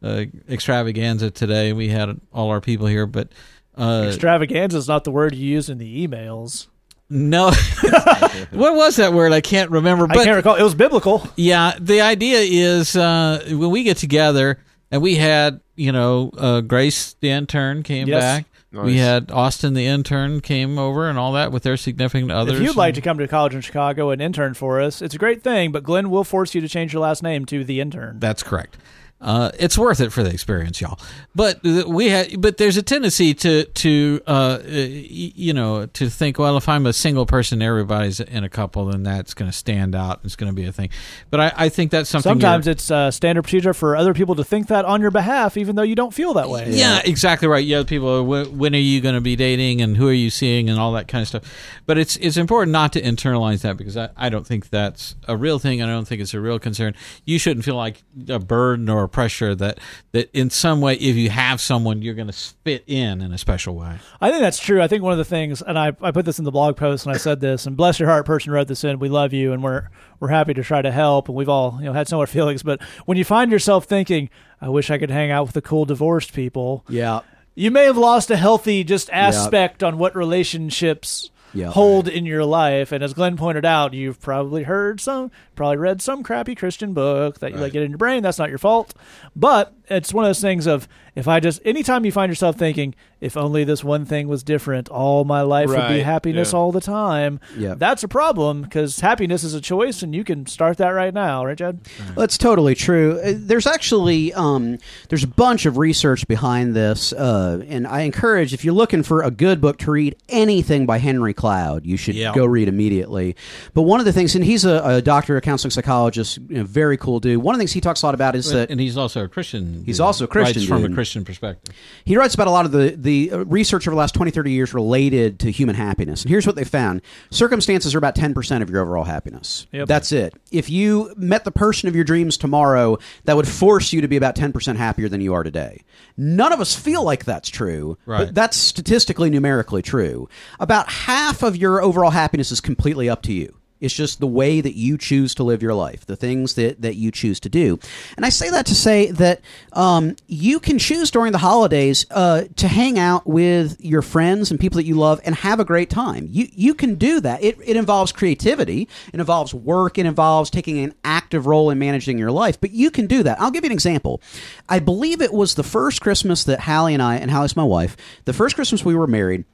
uh, extravaganza today. We had all our people here, but. Uh, Extravaganza is not the word you use in the emails. no, what was that word? I can't remember. I can't recall. It was biblical. Yeah, the idea is uh, when we get together, and we had, you know, uh, Grace the intern came Yes. back. We had Austin the intern came over and all that with their significant others. If you'd like to come to college in Chicago and intern for us, it's a great thing, but Glenn will force you to change your last name to the intern. That's correct. Uh, it's worth it for the experience, y'all. But we had, but there's a tendency to to uh, you know to think, well, if I'm a single person, everybody's in a couple, then that's going to stand out. It's going to be a thing. But I, I think that's something. Sometimes it's uh, standard procedure for other people to think that on your behalf, even though you don't feel that way. Yeah, exactly right. Yeah, people. When are you going to be dating, and who are you seeing, and all that kind of stuff. But it's it's important not to internalize that because I, I don't think that's a real thing. and I don't think it's a real concern. You shouldn't feel like a burden or a pressure that that in some way, if you have someone, you're going to fit in in a special way. I think that's true. I think one of the things, and I, I put this in the blog post and I said this, and bless your heart, person wrote this in. We love you, and we're we're happy to try to help, and we've all you know had similar feelings. But when you find yourself thinking, I wish I could hang out with the cool divorced people, yeah. you may have lost a healthy just aspect on what relationships Yeah. hold in your life. And as Glenn pointed out, you've probably heard some, probably read some crappy Christian book that you like get in your brain. That's not your fault. But it's one of those things of if I just anytime you find yourself thinking, if only this one thing was different, all my life would be happiness yeah. all the time. Yeah. That's a problem because happiness is a choice, and you can start that right now, right, Jed? That's totally true. Uh, There's actually um, there's a bunch of research behind this, uh, and I encourage if you're looking for a good book to read, anything by Henry Cloud, you should Yeah. go read immediately. But one of the things, and he's a, a doctor, a counseling psychologist, you know, very cool dude. One of the things he talks a lot about is that and he's also a Christian. He's dude. also a Christian Writes from a Christian perspective. he writes about a lot of the, the uh, research over the last 20, 30 years related to human happiness. And here's what they found circumstances are about 10% of your overall happiness. Yep. That's it. If you met the person of your dreams tomorrow, that would force you to be about 10% happier than you are today. None of us feel like that's true, Right. but that's statistically, numerically true. About half of your overall happiness is completely up to you. It's just the way that you choose to live your life, the things that, that you choose to do. And I say that to say that um, you can choose during the holidays uh, to hang out with your friends and people that you love and have a great time. You, you can do that. It, it involves creativity, it involves work, it involves taking an active role in managing your life, but you can do that. I'll give you an example. I believe it was the first Christmas that Hallie and I, and Hallie's my wife, the first Christmas we were married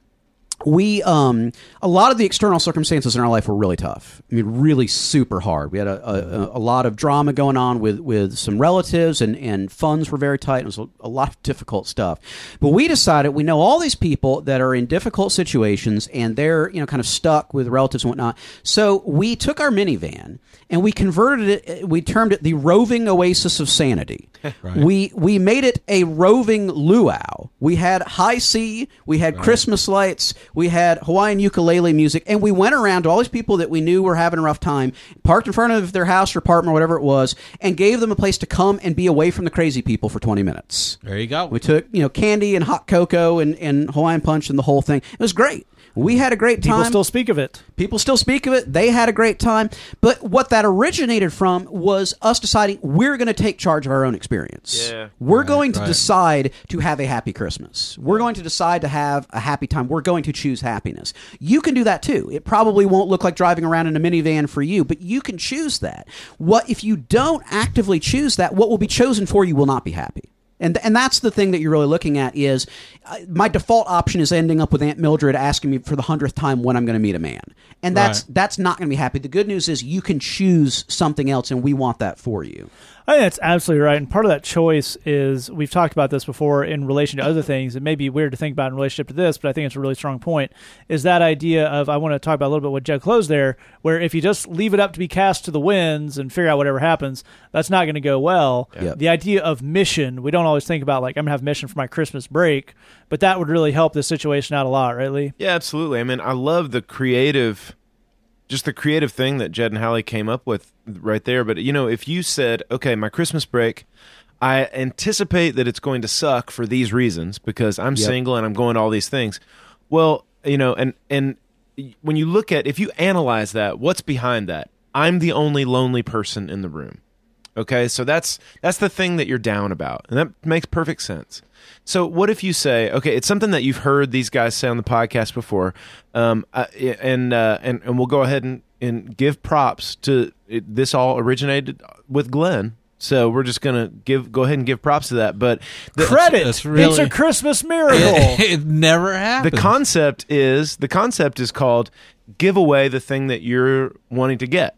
we um a lot of the external circumstances in our life were really tough. I mean really super hard. We had a, a, a lot of drama going on with with some relatives and and funds were very tight. It was a, a lot of difficult stuff. But we decided we know all these people that are in difficult situations and they're you know kind of stuck with relatives and whatnot. So we took our minivan and we converted it we termed it the roving oasis of sanity. We we made it a roving luau. We had Hi-C we had christmas lights we had hawaiian ukulele music and we went around to all these people that we knew were having a rough time parked in front of their house or apartment or whatever it was and gave them a place to come and be away from the crazy people for 20 minutes. There you go. we took you know candy and hot cocoa and, and hawaiian punch and the whole thing. It was great We had a great time. People still speak of it. People still speak of it. They had a great time. But what that originated from was us deciding we're going to take charge of our own experience. Yeah. We're going to right. decide to have a happy Christmas. We're going to decide to have a happy time. We're going to choose happiness. You can do that too. It probably won't look like driving around in a minivan for you, but you can choose that. What if you don't actively choose that, what will be chosen for you will not be happy. And, and that's the thing that you're really looking at is uh, my default option is ending up with Aunt Mildred asking me for the hundredth time when I'm going to meet a man, and that's Right. that's not going to be happy. The good news is you can choose something else, and we want that for you. I think that's absolutely right. And part of that choice is we've talked about this before in relation to other things. It may be weird to think about in relationship to this, but I think it's a really strong point. Is that idea of I want to talk about a little bit what Jed closed there, where if you just leave it up to be cast to the winds and figure out whatever happens, that's not going to go well. Yep. The idea of mission, we don't always think about like I'm gonna have mission for my Christmas break, but that would really help this situation out a lot, right, Lee? Yeah, absolutely. I mean, I love the creative, just the creative thing that Jed and Hallie came up with right there. But you know, if you said, "Okay, my Christmas break," I anticipate that it's going to suck for these reasons because I'm Yep. single and I'm going to all these things. Well, you know, and and when you look at if you analyze that, what's behind that? I'm the only lonely person in the room. Okay, so that's that's the thing that you're down about, and that makes perfect sense. So, what if you say, okay, it's something that you've heard these guys say on the podcast before, um, uh, and uh, and and we'll go ahead and, and give props to it, this. All originated with Glenn, so we're just gonna give go ahead and give props to that. But the, Credit. that's it's really- a Christmas miracle. It, it never happened. the concept is the concept is called give away the thing that you're wanting to get.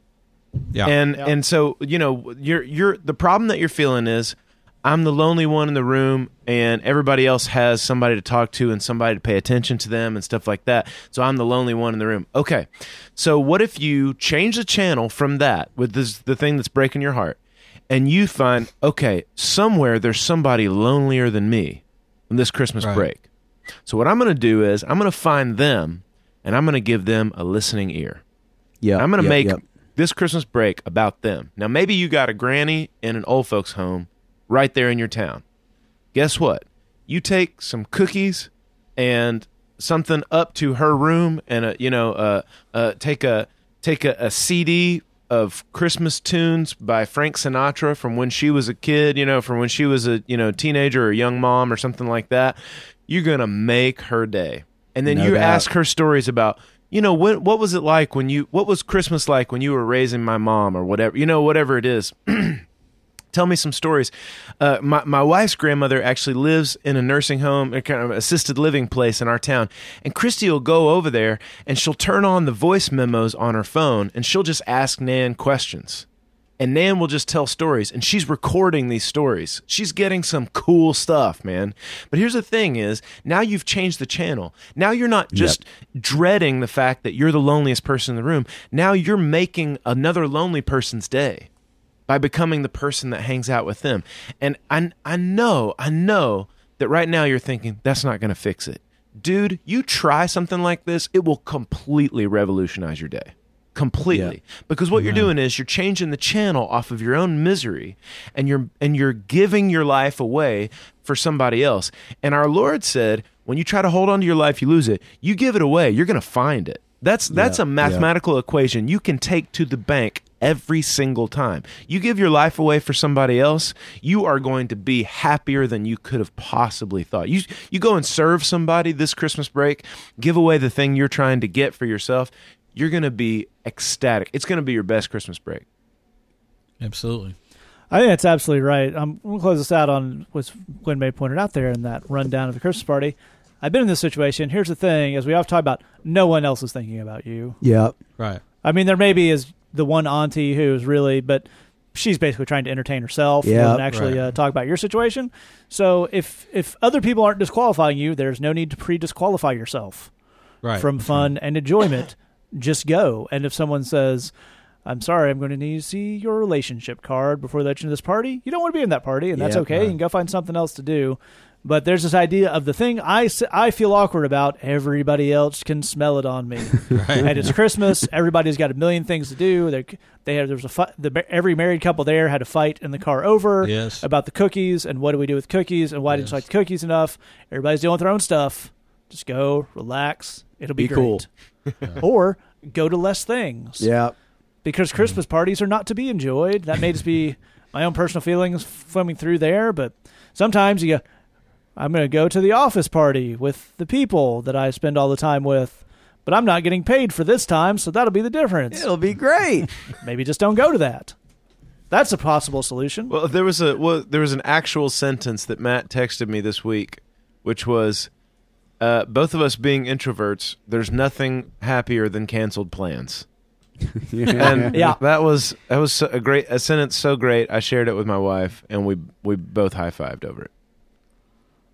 yeah. and Yeah. and so you know you're you're the problem that you're feeling is I'm the lonely one in the room and everybody else has somebody to talk to and somebody to pay attention to them and stuff like that. So I'm the lonely one in the room. Okay. So what if you change the channel from that with this the thing that's breaking your heart and you find okay, somewhere there's somebody lonelier than me on this Christmas Right. break. So what I'm going to do is I'm going to find them and I'm going to give them a listening ear. Yeah, I'm going to yep, make yep. this Christmas break about them. Now, maybe you got a granny in an old folks' home right there in your town. Guess what? You take some cookies and something up to her room, and a, you know, uh, uh, take a take a, a CD of Christmas tunes by Frank Sinatra from when she was a kid, you know, from when she was a you know teenager or young mom or something like that. You're gonna make her day, and then No you doubt. ask her stories about you know what what was it like when you what was Christmas like when you were raising my mom or whatever you know whatever it is. Tell me some stories. Uh, my my wife's grandmother actually lives in a nursing home, a kind of assisted living place in our town. And Christy will go over there and she'll turn on the voice memos on her phone and she'll just ask Nan questions. And Nan will just tell stories, and she's recording these stories. She's getting some cool stuff, man. But here's the thing: is now you've changed the channel. Now you're not just dreading the fact that you're the loneliest person in the room. Now you're making another lonely person's day by becoming the person that hangs out with them. And I, I know, I know that right now you're thinking that's not going to fix it. Dude, you try something like this, it will completely revolutionize your day. Completely. Because what you're doing is you're changing the channel off of your own misery and you're and you're giving your life away for somebody else. And our Lord said, when you try to hold on to your life, you lose it. You give it away, you're going to find it. That's that's Yeah, a yeah. mathematical equation you can take to the bank every single time. You give your life away for somebody else, you are going to be happier than you could have possibly thought. You you go and serve somebody this Christmas break, give away the thing you're trying to get for yourself, you're going to be ecstatic. It's going to be your best Christmas break. Absolutely. I think that's absolutely right. I'm going to close this out on what Gwen May pointed out there in that rundown of the Christmas party. I've been in this situation. Here's the thing: as we often talk about, no one else is thinking about you. Yeah, Right. I mean, there maybe is the one auntie who is really, but she's basically trying to entertain herself Yeah, and actually right. uh, talk about your situation. So if if other people aren't disqualifying you, there's no need to pre-disqualify yourself Right. from fun and enjoyment. Just go. And if someone says, "I'm sorry, I'm going to need to see your relationship card before they let you into this party," you don't want to be in that party, and that's Yeah, okay. right. You can go find something else to do. But there's this idea of the thing I, I feel awkward about. Everybody else can smell it on me, and it's Christmas. Everybody's got a million things to do. They they have, there's a fi- the, every married couple there had a fight in the car over Yes. about the cookies and what do we do with cookies and why didn't you like the cookies enough. Everybody's dealing with their own stuff. Just go, relax, It'll be, Be cool. or go to less things. Yeah. because Christmas mm-hmm. parties are not to be enjoyed. That may just be my own personal feelings flowing through there, but sometimes you go, I'm going to go to the office party with the people that I spend all the time with, but I'm not getting paid for this time, so that'll be the difference. It'll be great. Maybe just don't go to that. That's a possible solution. Well, there was a well, there was an actual sentence that Matt texted me this week, which was, uh, "Both of us being introverts, there's nothing happier than canceled plans." And Yeah. that was that was a great a sentence so great. I shared it with my wife, and we we both high fived over it.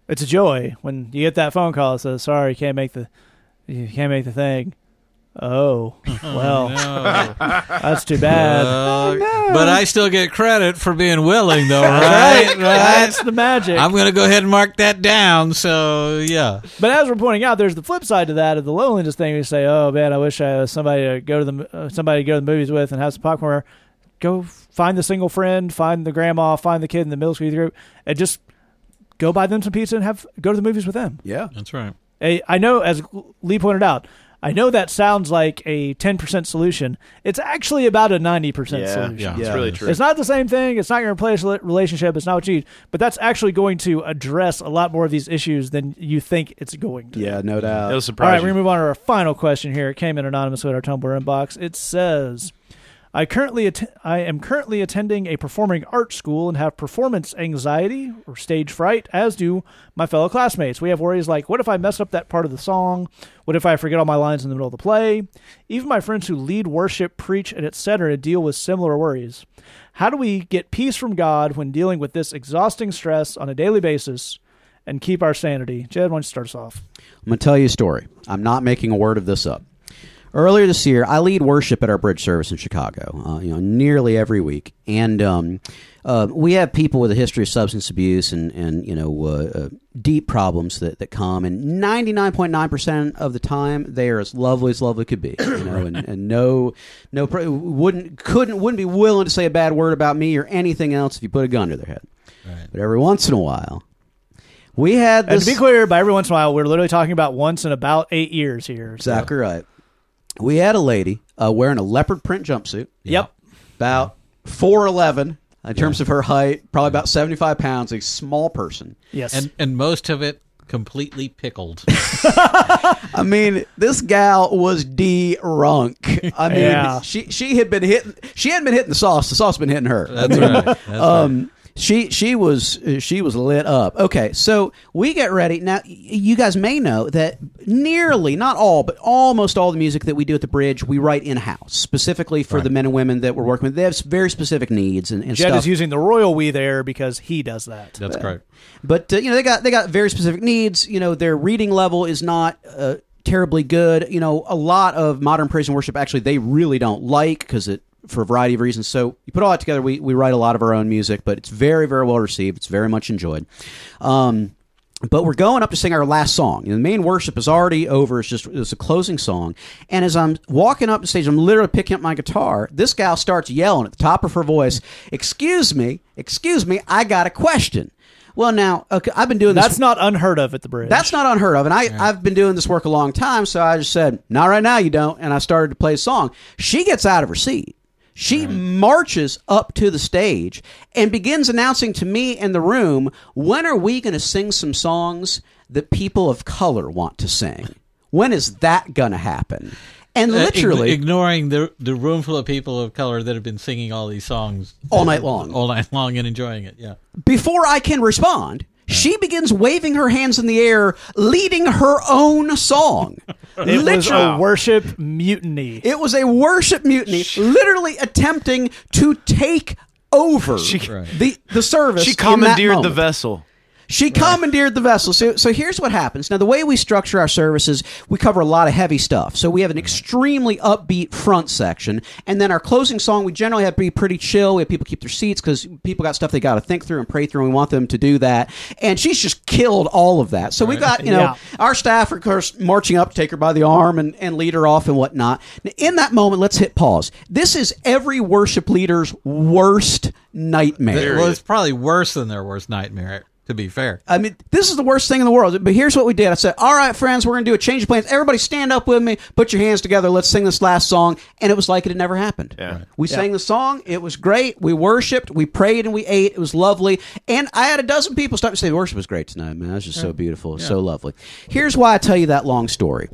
It's a joy when you get that phone call that says, "Sorry, you can't make the you can't make the thing." Oh, well, No. that's too bad. Uh, But I still get credit for being willing, though, right? right? That's the magic. I'm going to go ahead and mark that down. So, yeah. But as we're pointing out, there's the flip side to that of the loneliness thing. We say, "Oh man, I wish I was somebody to go to the uh, somebody to go to the movies with and have some popcorn." Go find the single friend, find the grandma, find the kid in the middle school group, and just go buy them some pizza and have go to the movies with them. Yeah. That's right. Hey, I know, as Lee pointed out, I know that sounds like a 10% solution. It's actually about a 90% solution. yeah. yeah, it's Yeah. really true. It's not the same thing. It's not going to replace relationship. It's not what you need. But that's actually going to address a lot more of these issues than you think it's going to. Yeah, no doubt. It'll doubt. All right, surprise we're gonna move on to our final question here. It came in anonymous with our Tumblr inbox. It says, "I currently att- I am currently attending a performing arts school and have performance anxiety or stage fright, as do my fellow classmates. We have worries like, what if I mess up that part of the song? What if I forget all my lines in the middle of the play? Even my friends who lead worship, preach, and etc. deal with similar worries. How do we get peace from God when dealing with this exhausting stress on a daily basis?" And keep our sanity. Jed, why don't you start us off? I'm going to tell you a story. I'm not making a word of this up. Earlier this year, I lead worship at our bridge service in Chicago. Uh, you know, nearly every week, and um, uh, we have people with a history of substance abuse and and you know uh, uh, deep problems that, that come. And 99.9 percent of the time, they are as lovely as lovely could be. You know, and, and no no wouldn't couldn't wouldn't be willing to say a bad word about me or anything else if you put a gun to their head. Right. But every once in a while, we had And to be clear, by every once in a while, we're literally talking about once in about eight years here. So- Exactly right. We had a lady uh, wearing a leopard print jumpsuit, Yep. about four eleven in terms of her height, probably about seventy five pounds, a small person. Yes. And, and most of it completely pickled. I mean, this gal was drunk. I mean, Yeah. she she had been hitting. She hadn't been hitting the sauce. The sauce had been hitting her. That's right. That's right. um, she she was uh, she was lit up. Okay, so we get ready now. You guys may know that nearly, not all, but almost all the music that we do at the bridge, we write in house, specifically for the men and women that we're working with. They have very specific needs and, and Jed stuff. is using the royal we there because he does that. That's correct. but uh, you know they got they got very specific needs. You know their reading level is not. Uh, terribly good you know a lot of modern praise and worship actually they really don't like because it for a variety of reasons so you put all that together we, we write a lot of our own music but it's very very well received it's very much enjoyed um, but we're going up to sing our last song. You know, the main worship is already over. It's just it's a closing song. And as I'm walking up the stage, I'm literally picking up my guitar. This gal starts yelling at the top of her voice, "Excuse me, excuse me, I got a question." Well, now okay, I've been doing this. That's not unheard of at the bridge. That's not unheard of. And I, I've been doing this work a long time, so I just said, not right now, you don't. And I started to play a song. She gets out of her seat. She marches up to the stage and begins announcing to me in the room, when are we going to sing some songs that people of color want to sing? When is that going to happen? And Uh, literally, ign- ignoring the the room full of people of color that have been singing all these songs All night long. all night long, and enjoying it. Yeah, before I can respond, she begins waving her hands in the air, leading her own song. It was a worship mutiny. It was a worship mutiny, literally attempting to take over She- Right. the the service. She in that commandeered the vessel. She commandeered the vessel. So, so here's what happens. Now, the way we structure our services, we cover a lot of heavy stuff. So we have an extremely upbeat front section, and then our closing song, we generally have to be pretty chill. We have people keep their seats because people got stuff they got to think through and pray through, and we want them to do that. And she's just killed all of that. So we got, you know, Yeah. our staff, are, of course, marching up, take her by the arm, and, and lead her off and whatnot. Now, in that moment, let's hit pause. This is every worship leader's worst nightmare. well, it's probably worse than their worst nightmare. To be fair, I mean, this is the worst thing in the world. But here's what we did. I said, "All right, friends, we're going to do a change of plans. Everybody, stand up with me. Put your hands together. Let's sing this last song." And it was like it had never happened. Yeah. We sang the song. It was great. We worshipped. We prayed and we ate. It was lovely. And I had a dozen people stop and say, "The worship was great tonight, man. It was just so beautiful. It so lovely." Here's why I tell you that long story.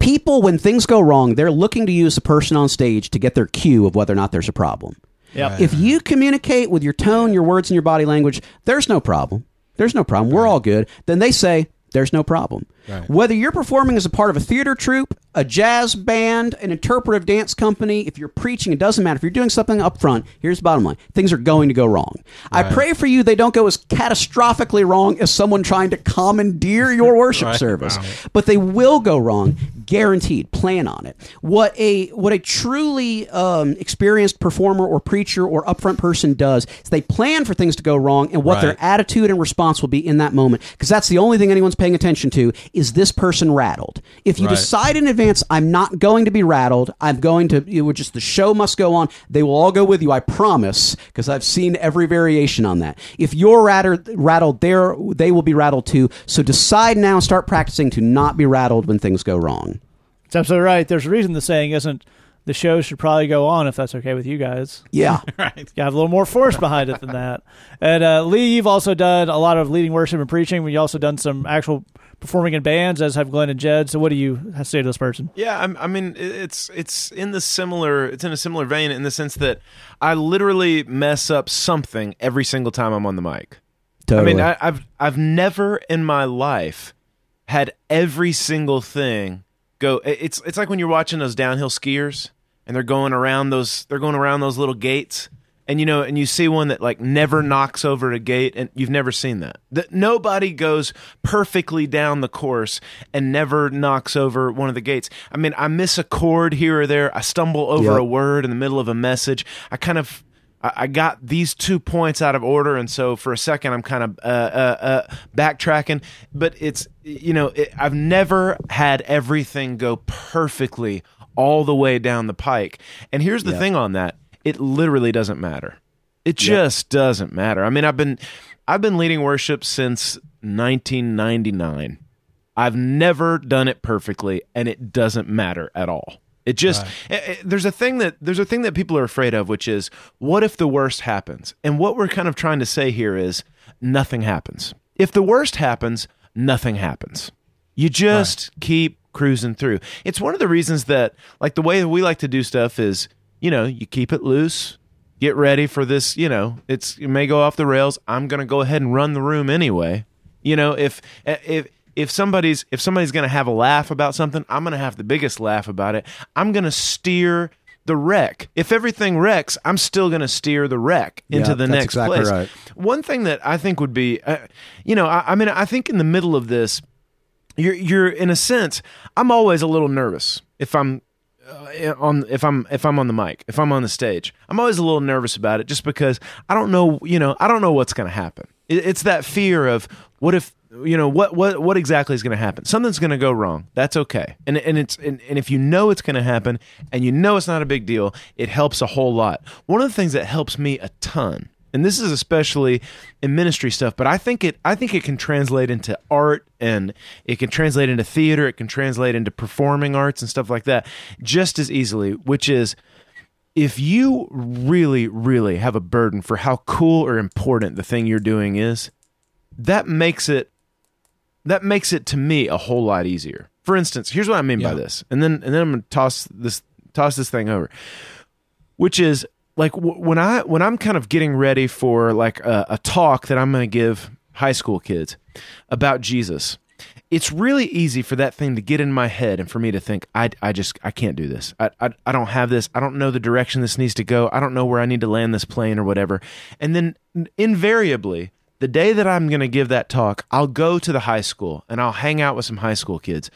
People, when things go wrong, they're looking to use the person on stage to get their cue of whether or not there's a problem. Yep. If you communicate with your tone, your words, and your body language, there's no problem. There's no problem. We're all good. Then they say, there's no problem. Right. Whether you're performing as a part of a theater troupe, a jazz band, an interpretive dance company, if you're preaching, it doesn't matter. If you're doing something up front, here's the bottom line things are going to go wrong. I pray for you they don't go as catastrophically wrong as someone trying to commandeer your worship Right. service. But they will go wrong, guaranteed. Plan on it. What a what a truly um, experienced performer or preacher or upfront person does is they plan for things to go wrong and what their attitude and response will be in that moment because that's the only thing anyone's paying attention to is this person rattled. If you Right. decide in advance I'm not going to be rattled, I'm going to it would just the show must go on. They will all go with you, I promise, because I've seen every variation on that. If you're rattled, rattled, there they will be rattled too. So decide now, start practicing to not be rattled when things go wrong. It's absolutely right. There's a reason the saying isn't the show should probably go on if that's okay with you guys. Yeah. right? You have a little more force behind it than that. And uh, Lee, you've also done a lot of leading worship and preaching. You've also done some actual performing in bands, as have Glenn and Jed. So, what do you say to this person? Yeah, I'm, I mean, it's it's in the similar it's in a similar vein in the sense that I literally mess up something every single time I'm on the mic. Totally. I mean, I, I've I've never in my life had every single thing go. It's it's like when you're watching those downhill skiers and they're going around those they're going around those little gates. And you know, and you see one that like never knocks over a gate, and you've never seen that. That nobody goes perfectly down the course and never knocks over one of the gates. I mean, I miss a chord here or there. I stumble over Yep. a word in the middle of a message. I kind of I I got these two points out of order, and so for a second I'm kind of uh, uh, uh, backtracking. But it's you know it, I've never had everything go perfectly all the way down the pike. And here's the thing on that: it literally doesn't matter. It just doesn't matter. I mean, I've been I've been leading worship since 1999. I've never done it perfectly, and it doesn't matter at all. It just eh, eh, there's a thing that there's a thing that people are afraid of, which is what if the worst happens? And what we're kind of trying to say here is nothing happens. If the worst happens, nothing happens. You just keep cruising through. It's one of the reasons that like the way that we like to do stuff is, you know, you keep it loose, get ready for this, you know, it's it may go off the rails. I'm going to go ahead and run the room anyway. You know, if if if somebody's if somebody's going to have a laugh about something, I'm going to have the biggest laugh about it. I'm going to steer the wreck. If everything wrecks, I'm still going to steer the wreck into Yeah, the next exactly place. right. One thing that I think would be, uh, you know, I, I mean, I think in the middle of this, you're you're in a sense, I'm always a little nervous if I'm uh, on if I'm if I'm on the mic, if I'm on the stage. I'm always a little nervous about it just because I don't know, you know, I don't know what's going to happen. It, it's that fear of what if you know what what what exactly is going to happen. Something's going to go wrong. That's okay. And and it's and, and if you know it's going to happen and you know it's not a big deal, it helps a whole lot. One of the things that helps me a ton and this is especially in ministry stuff but i think it i think it can translate into art and it can translate into theater it can translate into performing arts and stuff like that just as easily which is if you really really have a burden for how cool or important the thing you're doing is that makes it that makes it to me a whole lot easier for instance here's what i mean by this and then and then i'm to toss this toss this thing over which is like w- when I when I'm kind of getting ready for like a, a talk that I'm going to give high school kids about Jesus. It's really easy for that thing to get in my head and for me to think I, I just I can't do this. I, I I don't have this. I don't know the direction this needs to go. I don't know where I need to land this plane or whatever. And then invariably the day that I'm going to give that talk, I'll go to the high school and I'll hang out with some high school kids.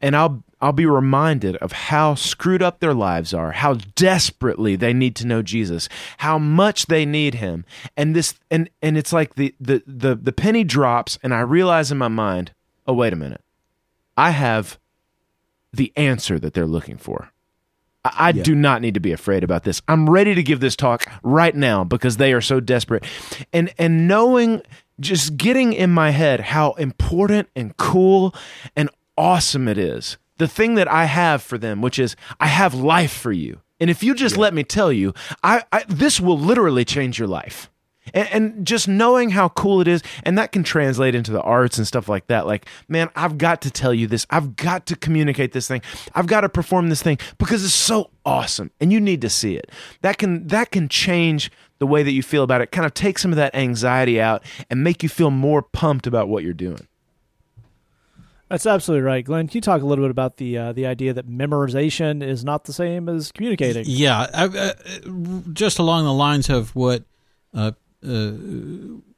And I'll I'll be reminded of how screwed up their lives are, how desperately they need to know Jesus, how much they need him. And this and and it's like the the the, the penny drops and I realize in my mind, "Oh, wait a minute. I have the answer that they're looking for." I, I do not need to be afraid about this. I'm ready to give this talk right now because they are so desperate. And and knowing just getting in my head how important and cool and awesome it is. The thing that I have for them, which is I have life for you. And if you just let me tell you, I, I this will literally change your life. And, and just knowing how cool it is, and that can translate into the arts and stuff like that. Like, man, I've got to tell you this. I've got to communicate this thing. I've got to perform this thing because it's so awesome, and you need to see it. That can that can change the way that you feel about it. Kind of take some of that anxiety out and make you feel more pumped about what you're doing. That's absolutely right, Glenn. Can you talk a little bit about the uh, the idea that memorization is not the same as communicating? Yeah, I, uh, just along the lines of what uh, uh,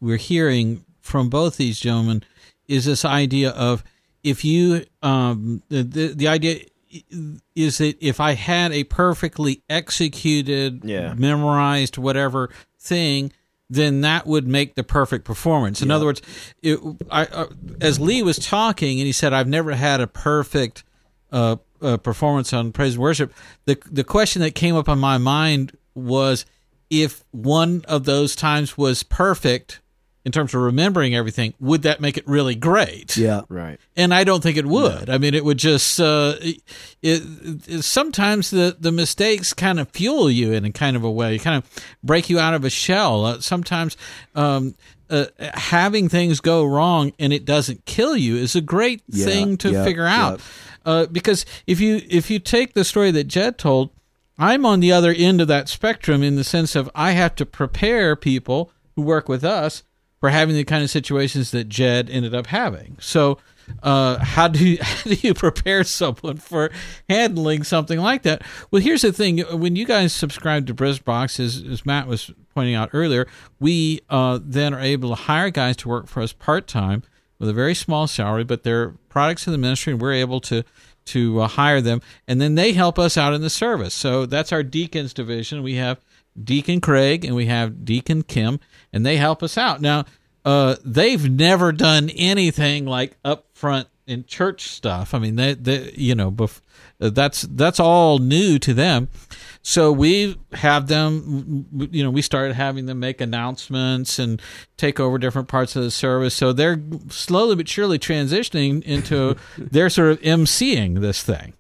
we're hearing from both these gentlemen is this idea of if you um, the, the the idea is that if I had a perfectly executed, Yeah. memorized whatever thing, then that would make the perfect performance. In other words, it, I, uh, as Lee was talking, and he said, "I've never had a perfect uh, uh, performance on praise and worship." The the question that came up on my mind was if one of those times was perfect in terms of remembering everything, would that make it really great? Yeah. Right. and I don't think it would. I mean, it would just uh, it, it, sometimes the the mistakes kind of fuel you in a kind of a way, kind of break you out of a shell. Uh, sometimes um, uh, having things go wrong and it doesn't kill you is a great Yeah, thing to yep, figure out. yep. Uh, because if you if you take the story that Jed told, I'm on the other end of that spectrum in the sense of I have to prepare people who work with us for having the kind of situations that Jed ended up having. So, uh, how do you, how do you prepare someone for handling something like that? Well, here's the thing: when you guys subscribe to BrizBox, as, as Matt was pointing out earlier, we uh, then are able to hire guys to work for us part time with a very small salary, but they're products of the ministry, and we're able to to uh, hire them, and then they help us out in the service. So that's our deacons division. We have Deacon Craig and we have Deacon Kim, and they help us out. Now, uh, they've never done anything like up front in church stuff. I mean, they, they you know, bef- that's that's all new to them. So we have them, you know, we started having them make announcements and take over different parts of the service. So they're slowly but surely transitioning into they're sort of emceeing this thing.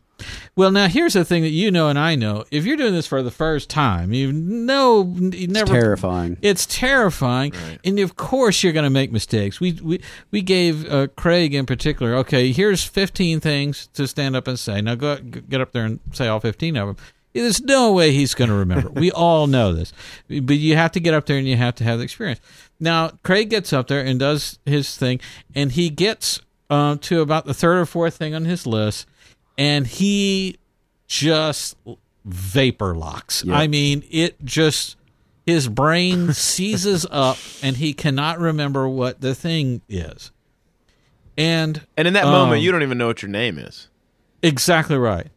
Well, now here's the thing that you know and I know. If you're doing this for the first time, you know, you never terrifying. It's terrifying, and of course you're going to make mistakes. We we we gave uh, Craig in particular. Okay, here's 15 things to stand up and say. Now go get up there and say all 15 of them. There's no way he's going to remember. we all know this, but you have to get up there and you have to have the experience. Now Craig gets up there and does his thing, and he gets uh, to about the third or fourth thing on his list, and he just vapor locks. I mean, it just his brain seizes up and he cannot remember what the thing is. And And in that um, moment, you don't even know what your name is. Exactly right.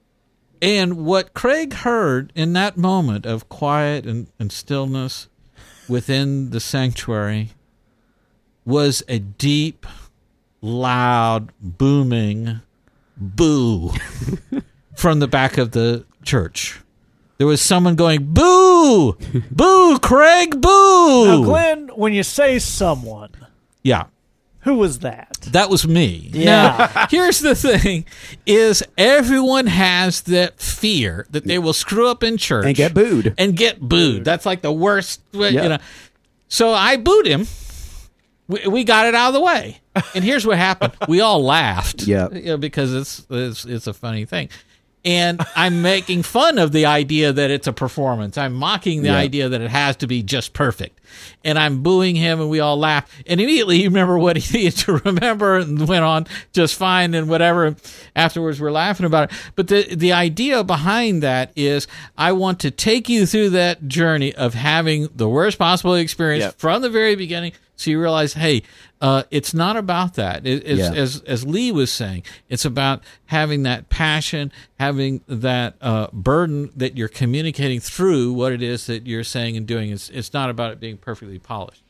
And what Craig heard in that moment of quiet and, and stillness within the sanctuary was a deep, loud, booming boo from the back of the church. There was someone going, Boo! Boo, Craig, boo! Now, Glenn, when you say someone, yeah. Who was that? That was me. Yeah. Now, here's the thing: is everyone has that fear that they will screw up in church And get booed. and get booed. That's like the worst. way, Yeah. You know. So I booed him. We, we got it out of the way, and here's what happened: we all laughed. Yeah. you know, because it's, it's it's a funny thing. And I'm making fun of the idea that it's a performance. I'm mocking the Yeah. idea that it has to be just perfect. And I'm booing him, and we all laugh. And immediately, you remember what he needed to remember, and went on just fine, and whatever. Afterwards, we're laughing about it. But the the idea behind that is, I want to take you through that journey of having the worst possible experience Yep. from the very beginning, so you realize, hey, uh, it's not about that. It, it's, Yeah. as as Lee was saying, it's about having that passion, having that uh, burden that you're communicating through what it is that you're saying and doing. It's it's not about it being perfectly polished.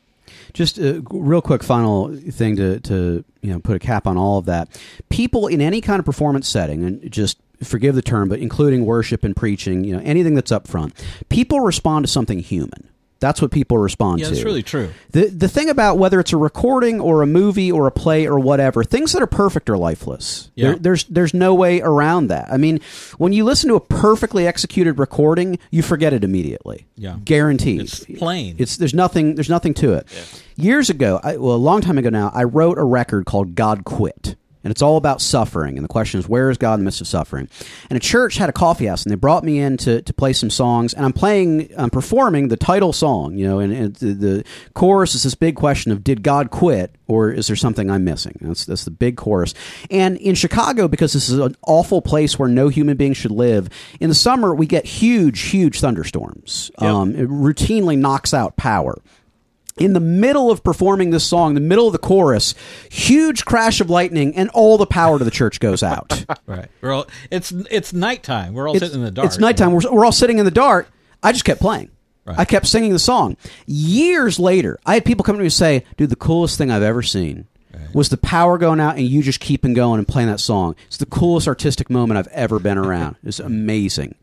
Just a real quick final thing to, to you know put a cap on all of that. People in any kind of performance setting, and just forgive the term, but including worship and preaching, you know anything that's up front, people respond to something human. That's what people respond Yeah, to. Yeah, that's really true. The the thing about whether it's a recording or a movie or a play or whatever, things that are perfect are lifeless. Yeah. There, there's there's no way around that. I mean, when you listen to a perfectly executed recording, you forget it immediately. Yeah. guaranteed. It's plain. It's there's nothing there's nothing to it. Years ago, I, well, a long time ago now, I wrote a record called "God Quit." And it's all about suffering. And the question is, where is God in the midst of suffering? And a church had a coffee house, and they brought me in to, to play some songs. And I'm playing, I'm performing the title song, you know, and, and the, the chorus is this big question of, did God quit, or is there something I'm missing? That's, that's the big chorus. And in Chicago, because this is an awful place where no human being should live, in the summer, we get huge, huge thunderstorms. Um, it routinely knocks out power in the middle of performing this song, the middle of the chorus, huge crash of lightning, and all the power to the church goes out. Right. We're all, it's it's nighttime. We're all it's, sitting in the dark. It's nighttime. We're, we're all sitting in the dark. I just kept playing. Right. I kept singing the song. Years later, I had people come to me and say, "Dude, the coolest thing I've ever seen." Was the power going out and you just keeping going and playing that song? It's the coolest artistic moment I've ever been around. It's amazing.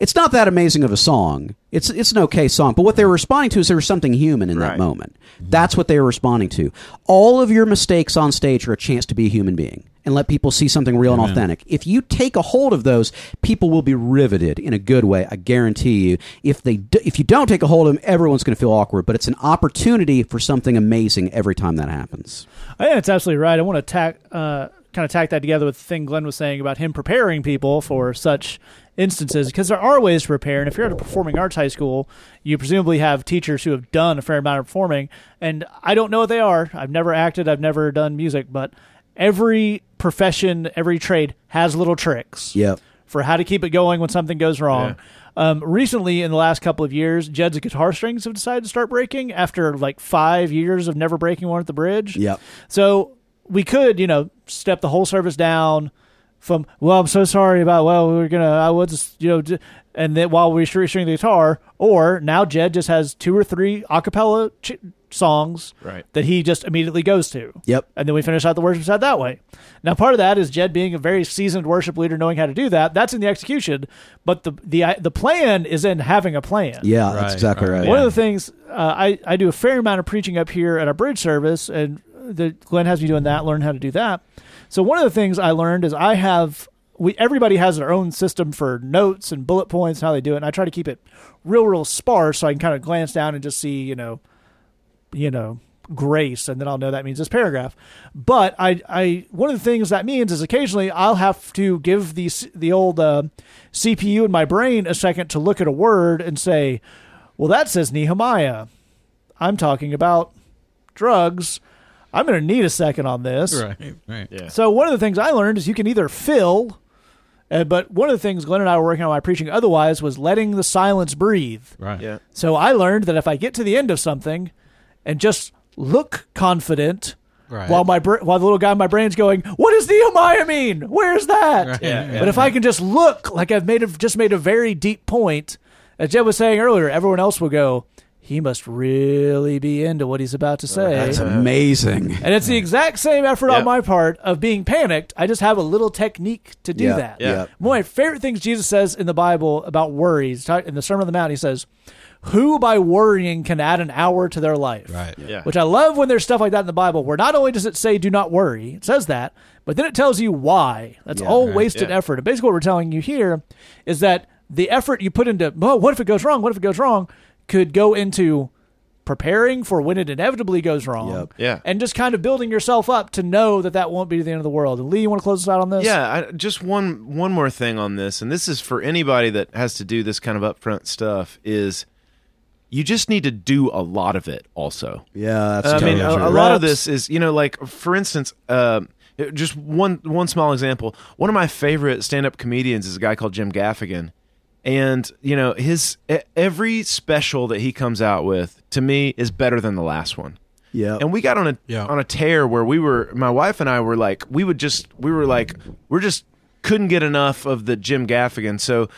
It's not that amazing of a song. It's it's an okay song, but what they were responding to is there was something human in that Right. moment. That's what they were responding to. All of your mistakes on stage are a chance to be a human being and let people see something real and authentic. If you take a hold of those, people will be riveted in a good way. I guarantee you. If they do, if you don't take a hold of them, everyone's going to feel awkward. But it's an opportunity for something amazing every time that happens. I think that's absolutely right. I want to tack, uh, kind of tack that together with the thing Glenn was saying about him preparing people for such instances, because there are ways to prepare. And if you're at a performing arts high school, you presumably have teachers who have done a fair amount of performing. And I don't know what they are. I've never acted. I've never done music, but every profession, every trade has little tricks Yep. for how to keep it going when something goes wrong. Um, recently, in the last couple of years, Jed's guitar strings have decided to start breaking after like five years of never breaking one at the bridge. Yep. So we could, you know, step the whole service down from, well, I'm so sorry about, well, we're going to, I was, just you know, d- and then while we were string the guitar, or now Jed just has two or three a cappella ch- songs Right. that he just immediately goes to. Yep. And then we finish out the worship set that way. Now, part of that is Jed being a very seasoned worship leader, knowing how to do that. That's in the execution, but the the the plan is in having a plan. Yeah, Right, that's exactly right. right. One of the things uh, I I do a fair amount of preaching up here at our bridge service, and the Glenn has me doing that. Learn how to do that. So one of the things I learned is I have we everybody has their own system for notes and bullet points and how they do it, and I try to keep it real real sparse so I can kind of glance down and just see you know you know grace and then I'll know that means this paragraph. But I I one of the things that means is occasionally I'll have to give the the old uh, CPU in my brain a second to look at a word and say, well that says Nehemiah. I'm talking about drugs. I'm going to need a second on this. Right. Right. Yeah. So one of the things I learned is you can either fill, uh, but one of the things Glenn and I were working on my preaching otherwise was letting the silence breathe. Right. Yeah. So I learned that if I get to the end of something and just look confident Right. while my br- while the little guy in my brain's going, "What does Nehemiah mean? Where's that?" Right. Yeah, But if I can just look like I've made a, just made a very deep point, as Jeb was saying earlier, everyone else will go, "He must really be into what he's about to oh, say." That's amazing. and it's the exact same effort on my part of being panicked. I just have a little technique to do Yeah, that. yeah. One of my favorite things Jesus says in the Bible about worries, in the Sermon on the Mount, he says, Who by worrying can add an hour to their life? Right. Yeah. Which I love when there's stuff like that in the Bible where not only does it say do not worry, it says that, but then it tells you why. That's Yeah, all right, wasted yeah. effort. And basically what we're telling you here is that the effort you put into, well, what if it goes wrong? What if it goes wrong? Could go into preparing for when it inevitably goes wrong. Yep. Yeah. And just kind of building yourself up to know that that won't be the end of the world. And Lee, you want to close us out on this? Yeah, I, just one one more thing on this, and this is for anybody that has to do this kind of upfront stuff. Is you just need to do a lot of it. Also, Yeah, that's I mean, totally a, a lot of this is you know, like for instance, um, just one one small example. One of my favorite stand up comedians is a guy called Jim Gaffigan, and you know his e- every special that he comes out with to me is better than the last one. Yeah. And we got on a Yeah. on a tear where we were my wife and I were like we would just we were like we're just couldn't get enough of the Jim Gaffigan. So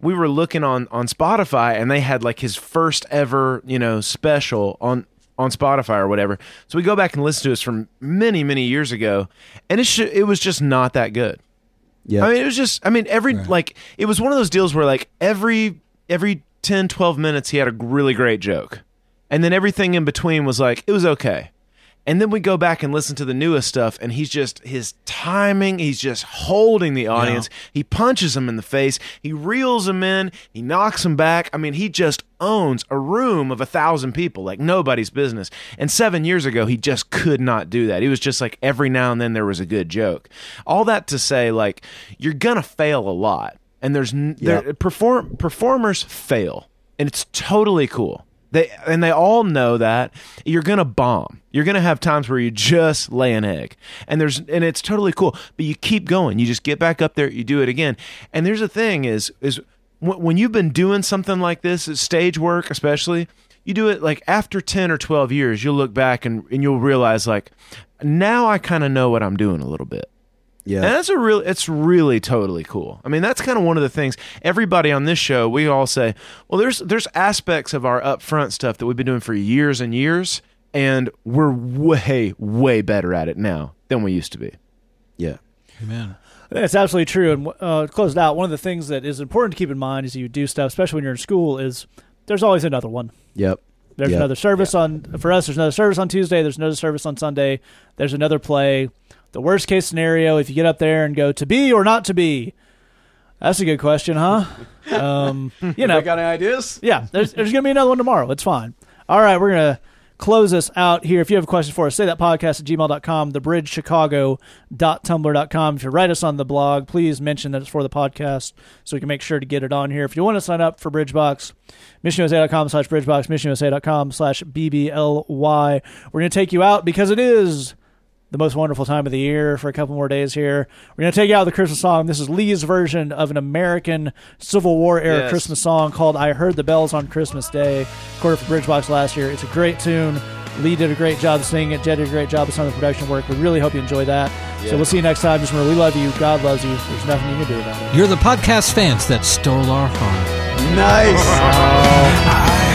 we were looking on on Spotify and they had like his first ever, you know, special on on Spotify or whatever. So we go back and listen to us from many many years ago and it sh- it was just not that good. Yeah. I mean, it was just, I mean, every, like, it was one of those deals where, like, every, every 10, 12 minutes, he had a really great joke. and then everything in between was like it was okay. And then we go back and listen to the newest stuff, and he's just his timing. He's just holding the audience. He punches them in the face. He reels them in. He knocks them back. I mean, he just owns a room of a thousand people like nobody's business. And seven years ago, he just could not do that. He was just like every now and then there was a good joke. All that to say, like you're gonna fail a lot, and there's there, perform performers fail, and it's totally cool. They and they all know that you're gonna bomb. You're gonna have times where you just lay an egg, and there's and it's totally cool. But you keep going. You just get back up there. You do it again. And there's a thing is is when you've been doing something like this, uh, stage work especially, you do it like after ten or twelve years, you'll look back and and you'll realize like now I kind of know what I'm doing a little bit. Yeah. And that's a real it's really totally cool. I mean, that's kind of one of the things everybody on this show, we all say, well, there's there's aspects of our upfront stuff that we've been doing for years and years, and we're way, way better at it now than we used to be. yeah. Amen. That's absolutely true. And uh, closed out, one of the things that is important to keep in mind as you do stuff, especially when you're in school, is there's always another one. Yep. There's Yep. another service on for us. There's another service on Tuesday. There's another service on Sunday. There's another play. The worst case scenario, if you get up there and go to be or not to be, that's a good question, huh? Um, you know, got any ideas? yeah, there's, there's going to be another one tomorrow. It's fine. All right, we're going to close us out here. If you have a question for us, say that podcast at gmail.com, thebridgechicago.tumblr.com. If you write us on the blog, please mention that it's for the podcast so we can make sure to get it on here. If you want to sign up for Bridgebox, missionusa.com slash bridgebox, missionusa.com slash BBLY. We're going to take you out because it is the most wonderful time of the year for a couple more days here. We're going to take you out with the Christmas song. This is Lee's version of an American Civil War era Yes. Christmas song called I Heard the Bells on Christmas Day, recorded for Bridgebox last year. It's a great tune. Lee did a great job singing it. Jed did a great job of some of the production work. We really hope you enjoy that. So we'll see you next time. Just remember, we love you. God loves you. There's nothing you can do about it. You're the podcast fans that stole our heart. Nice. I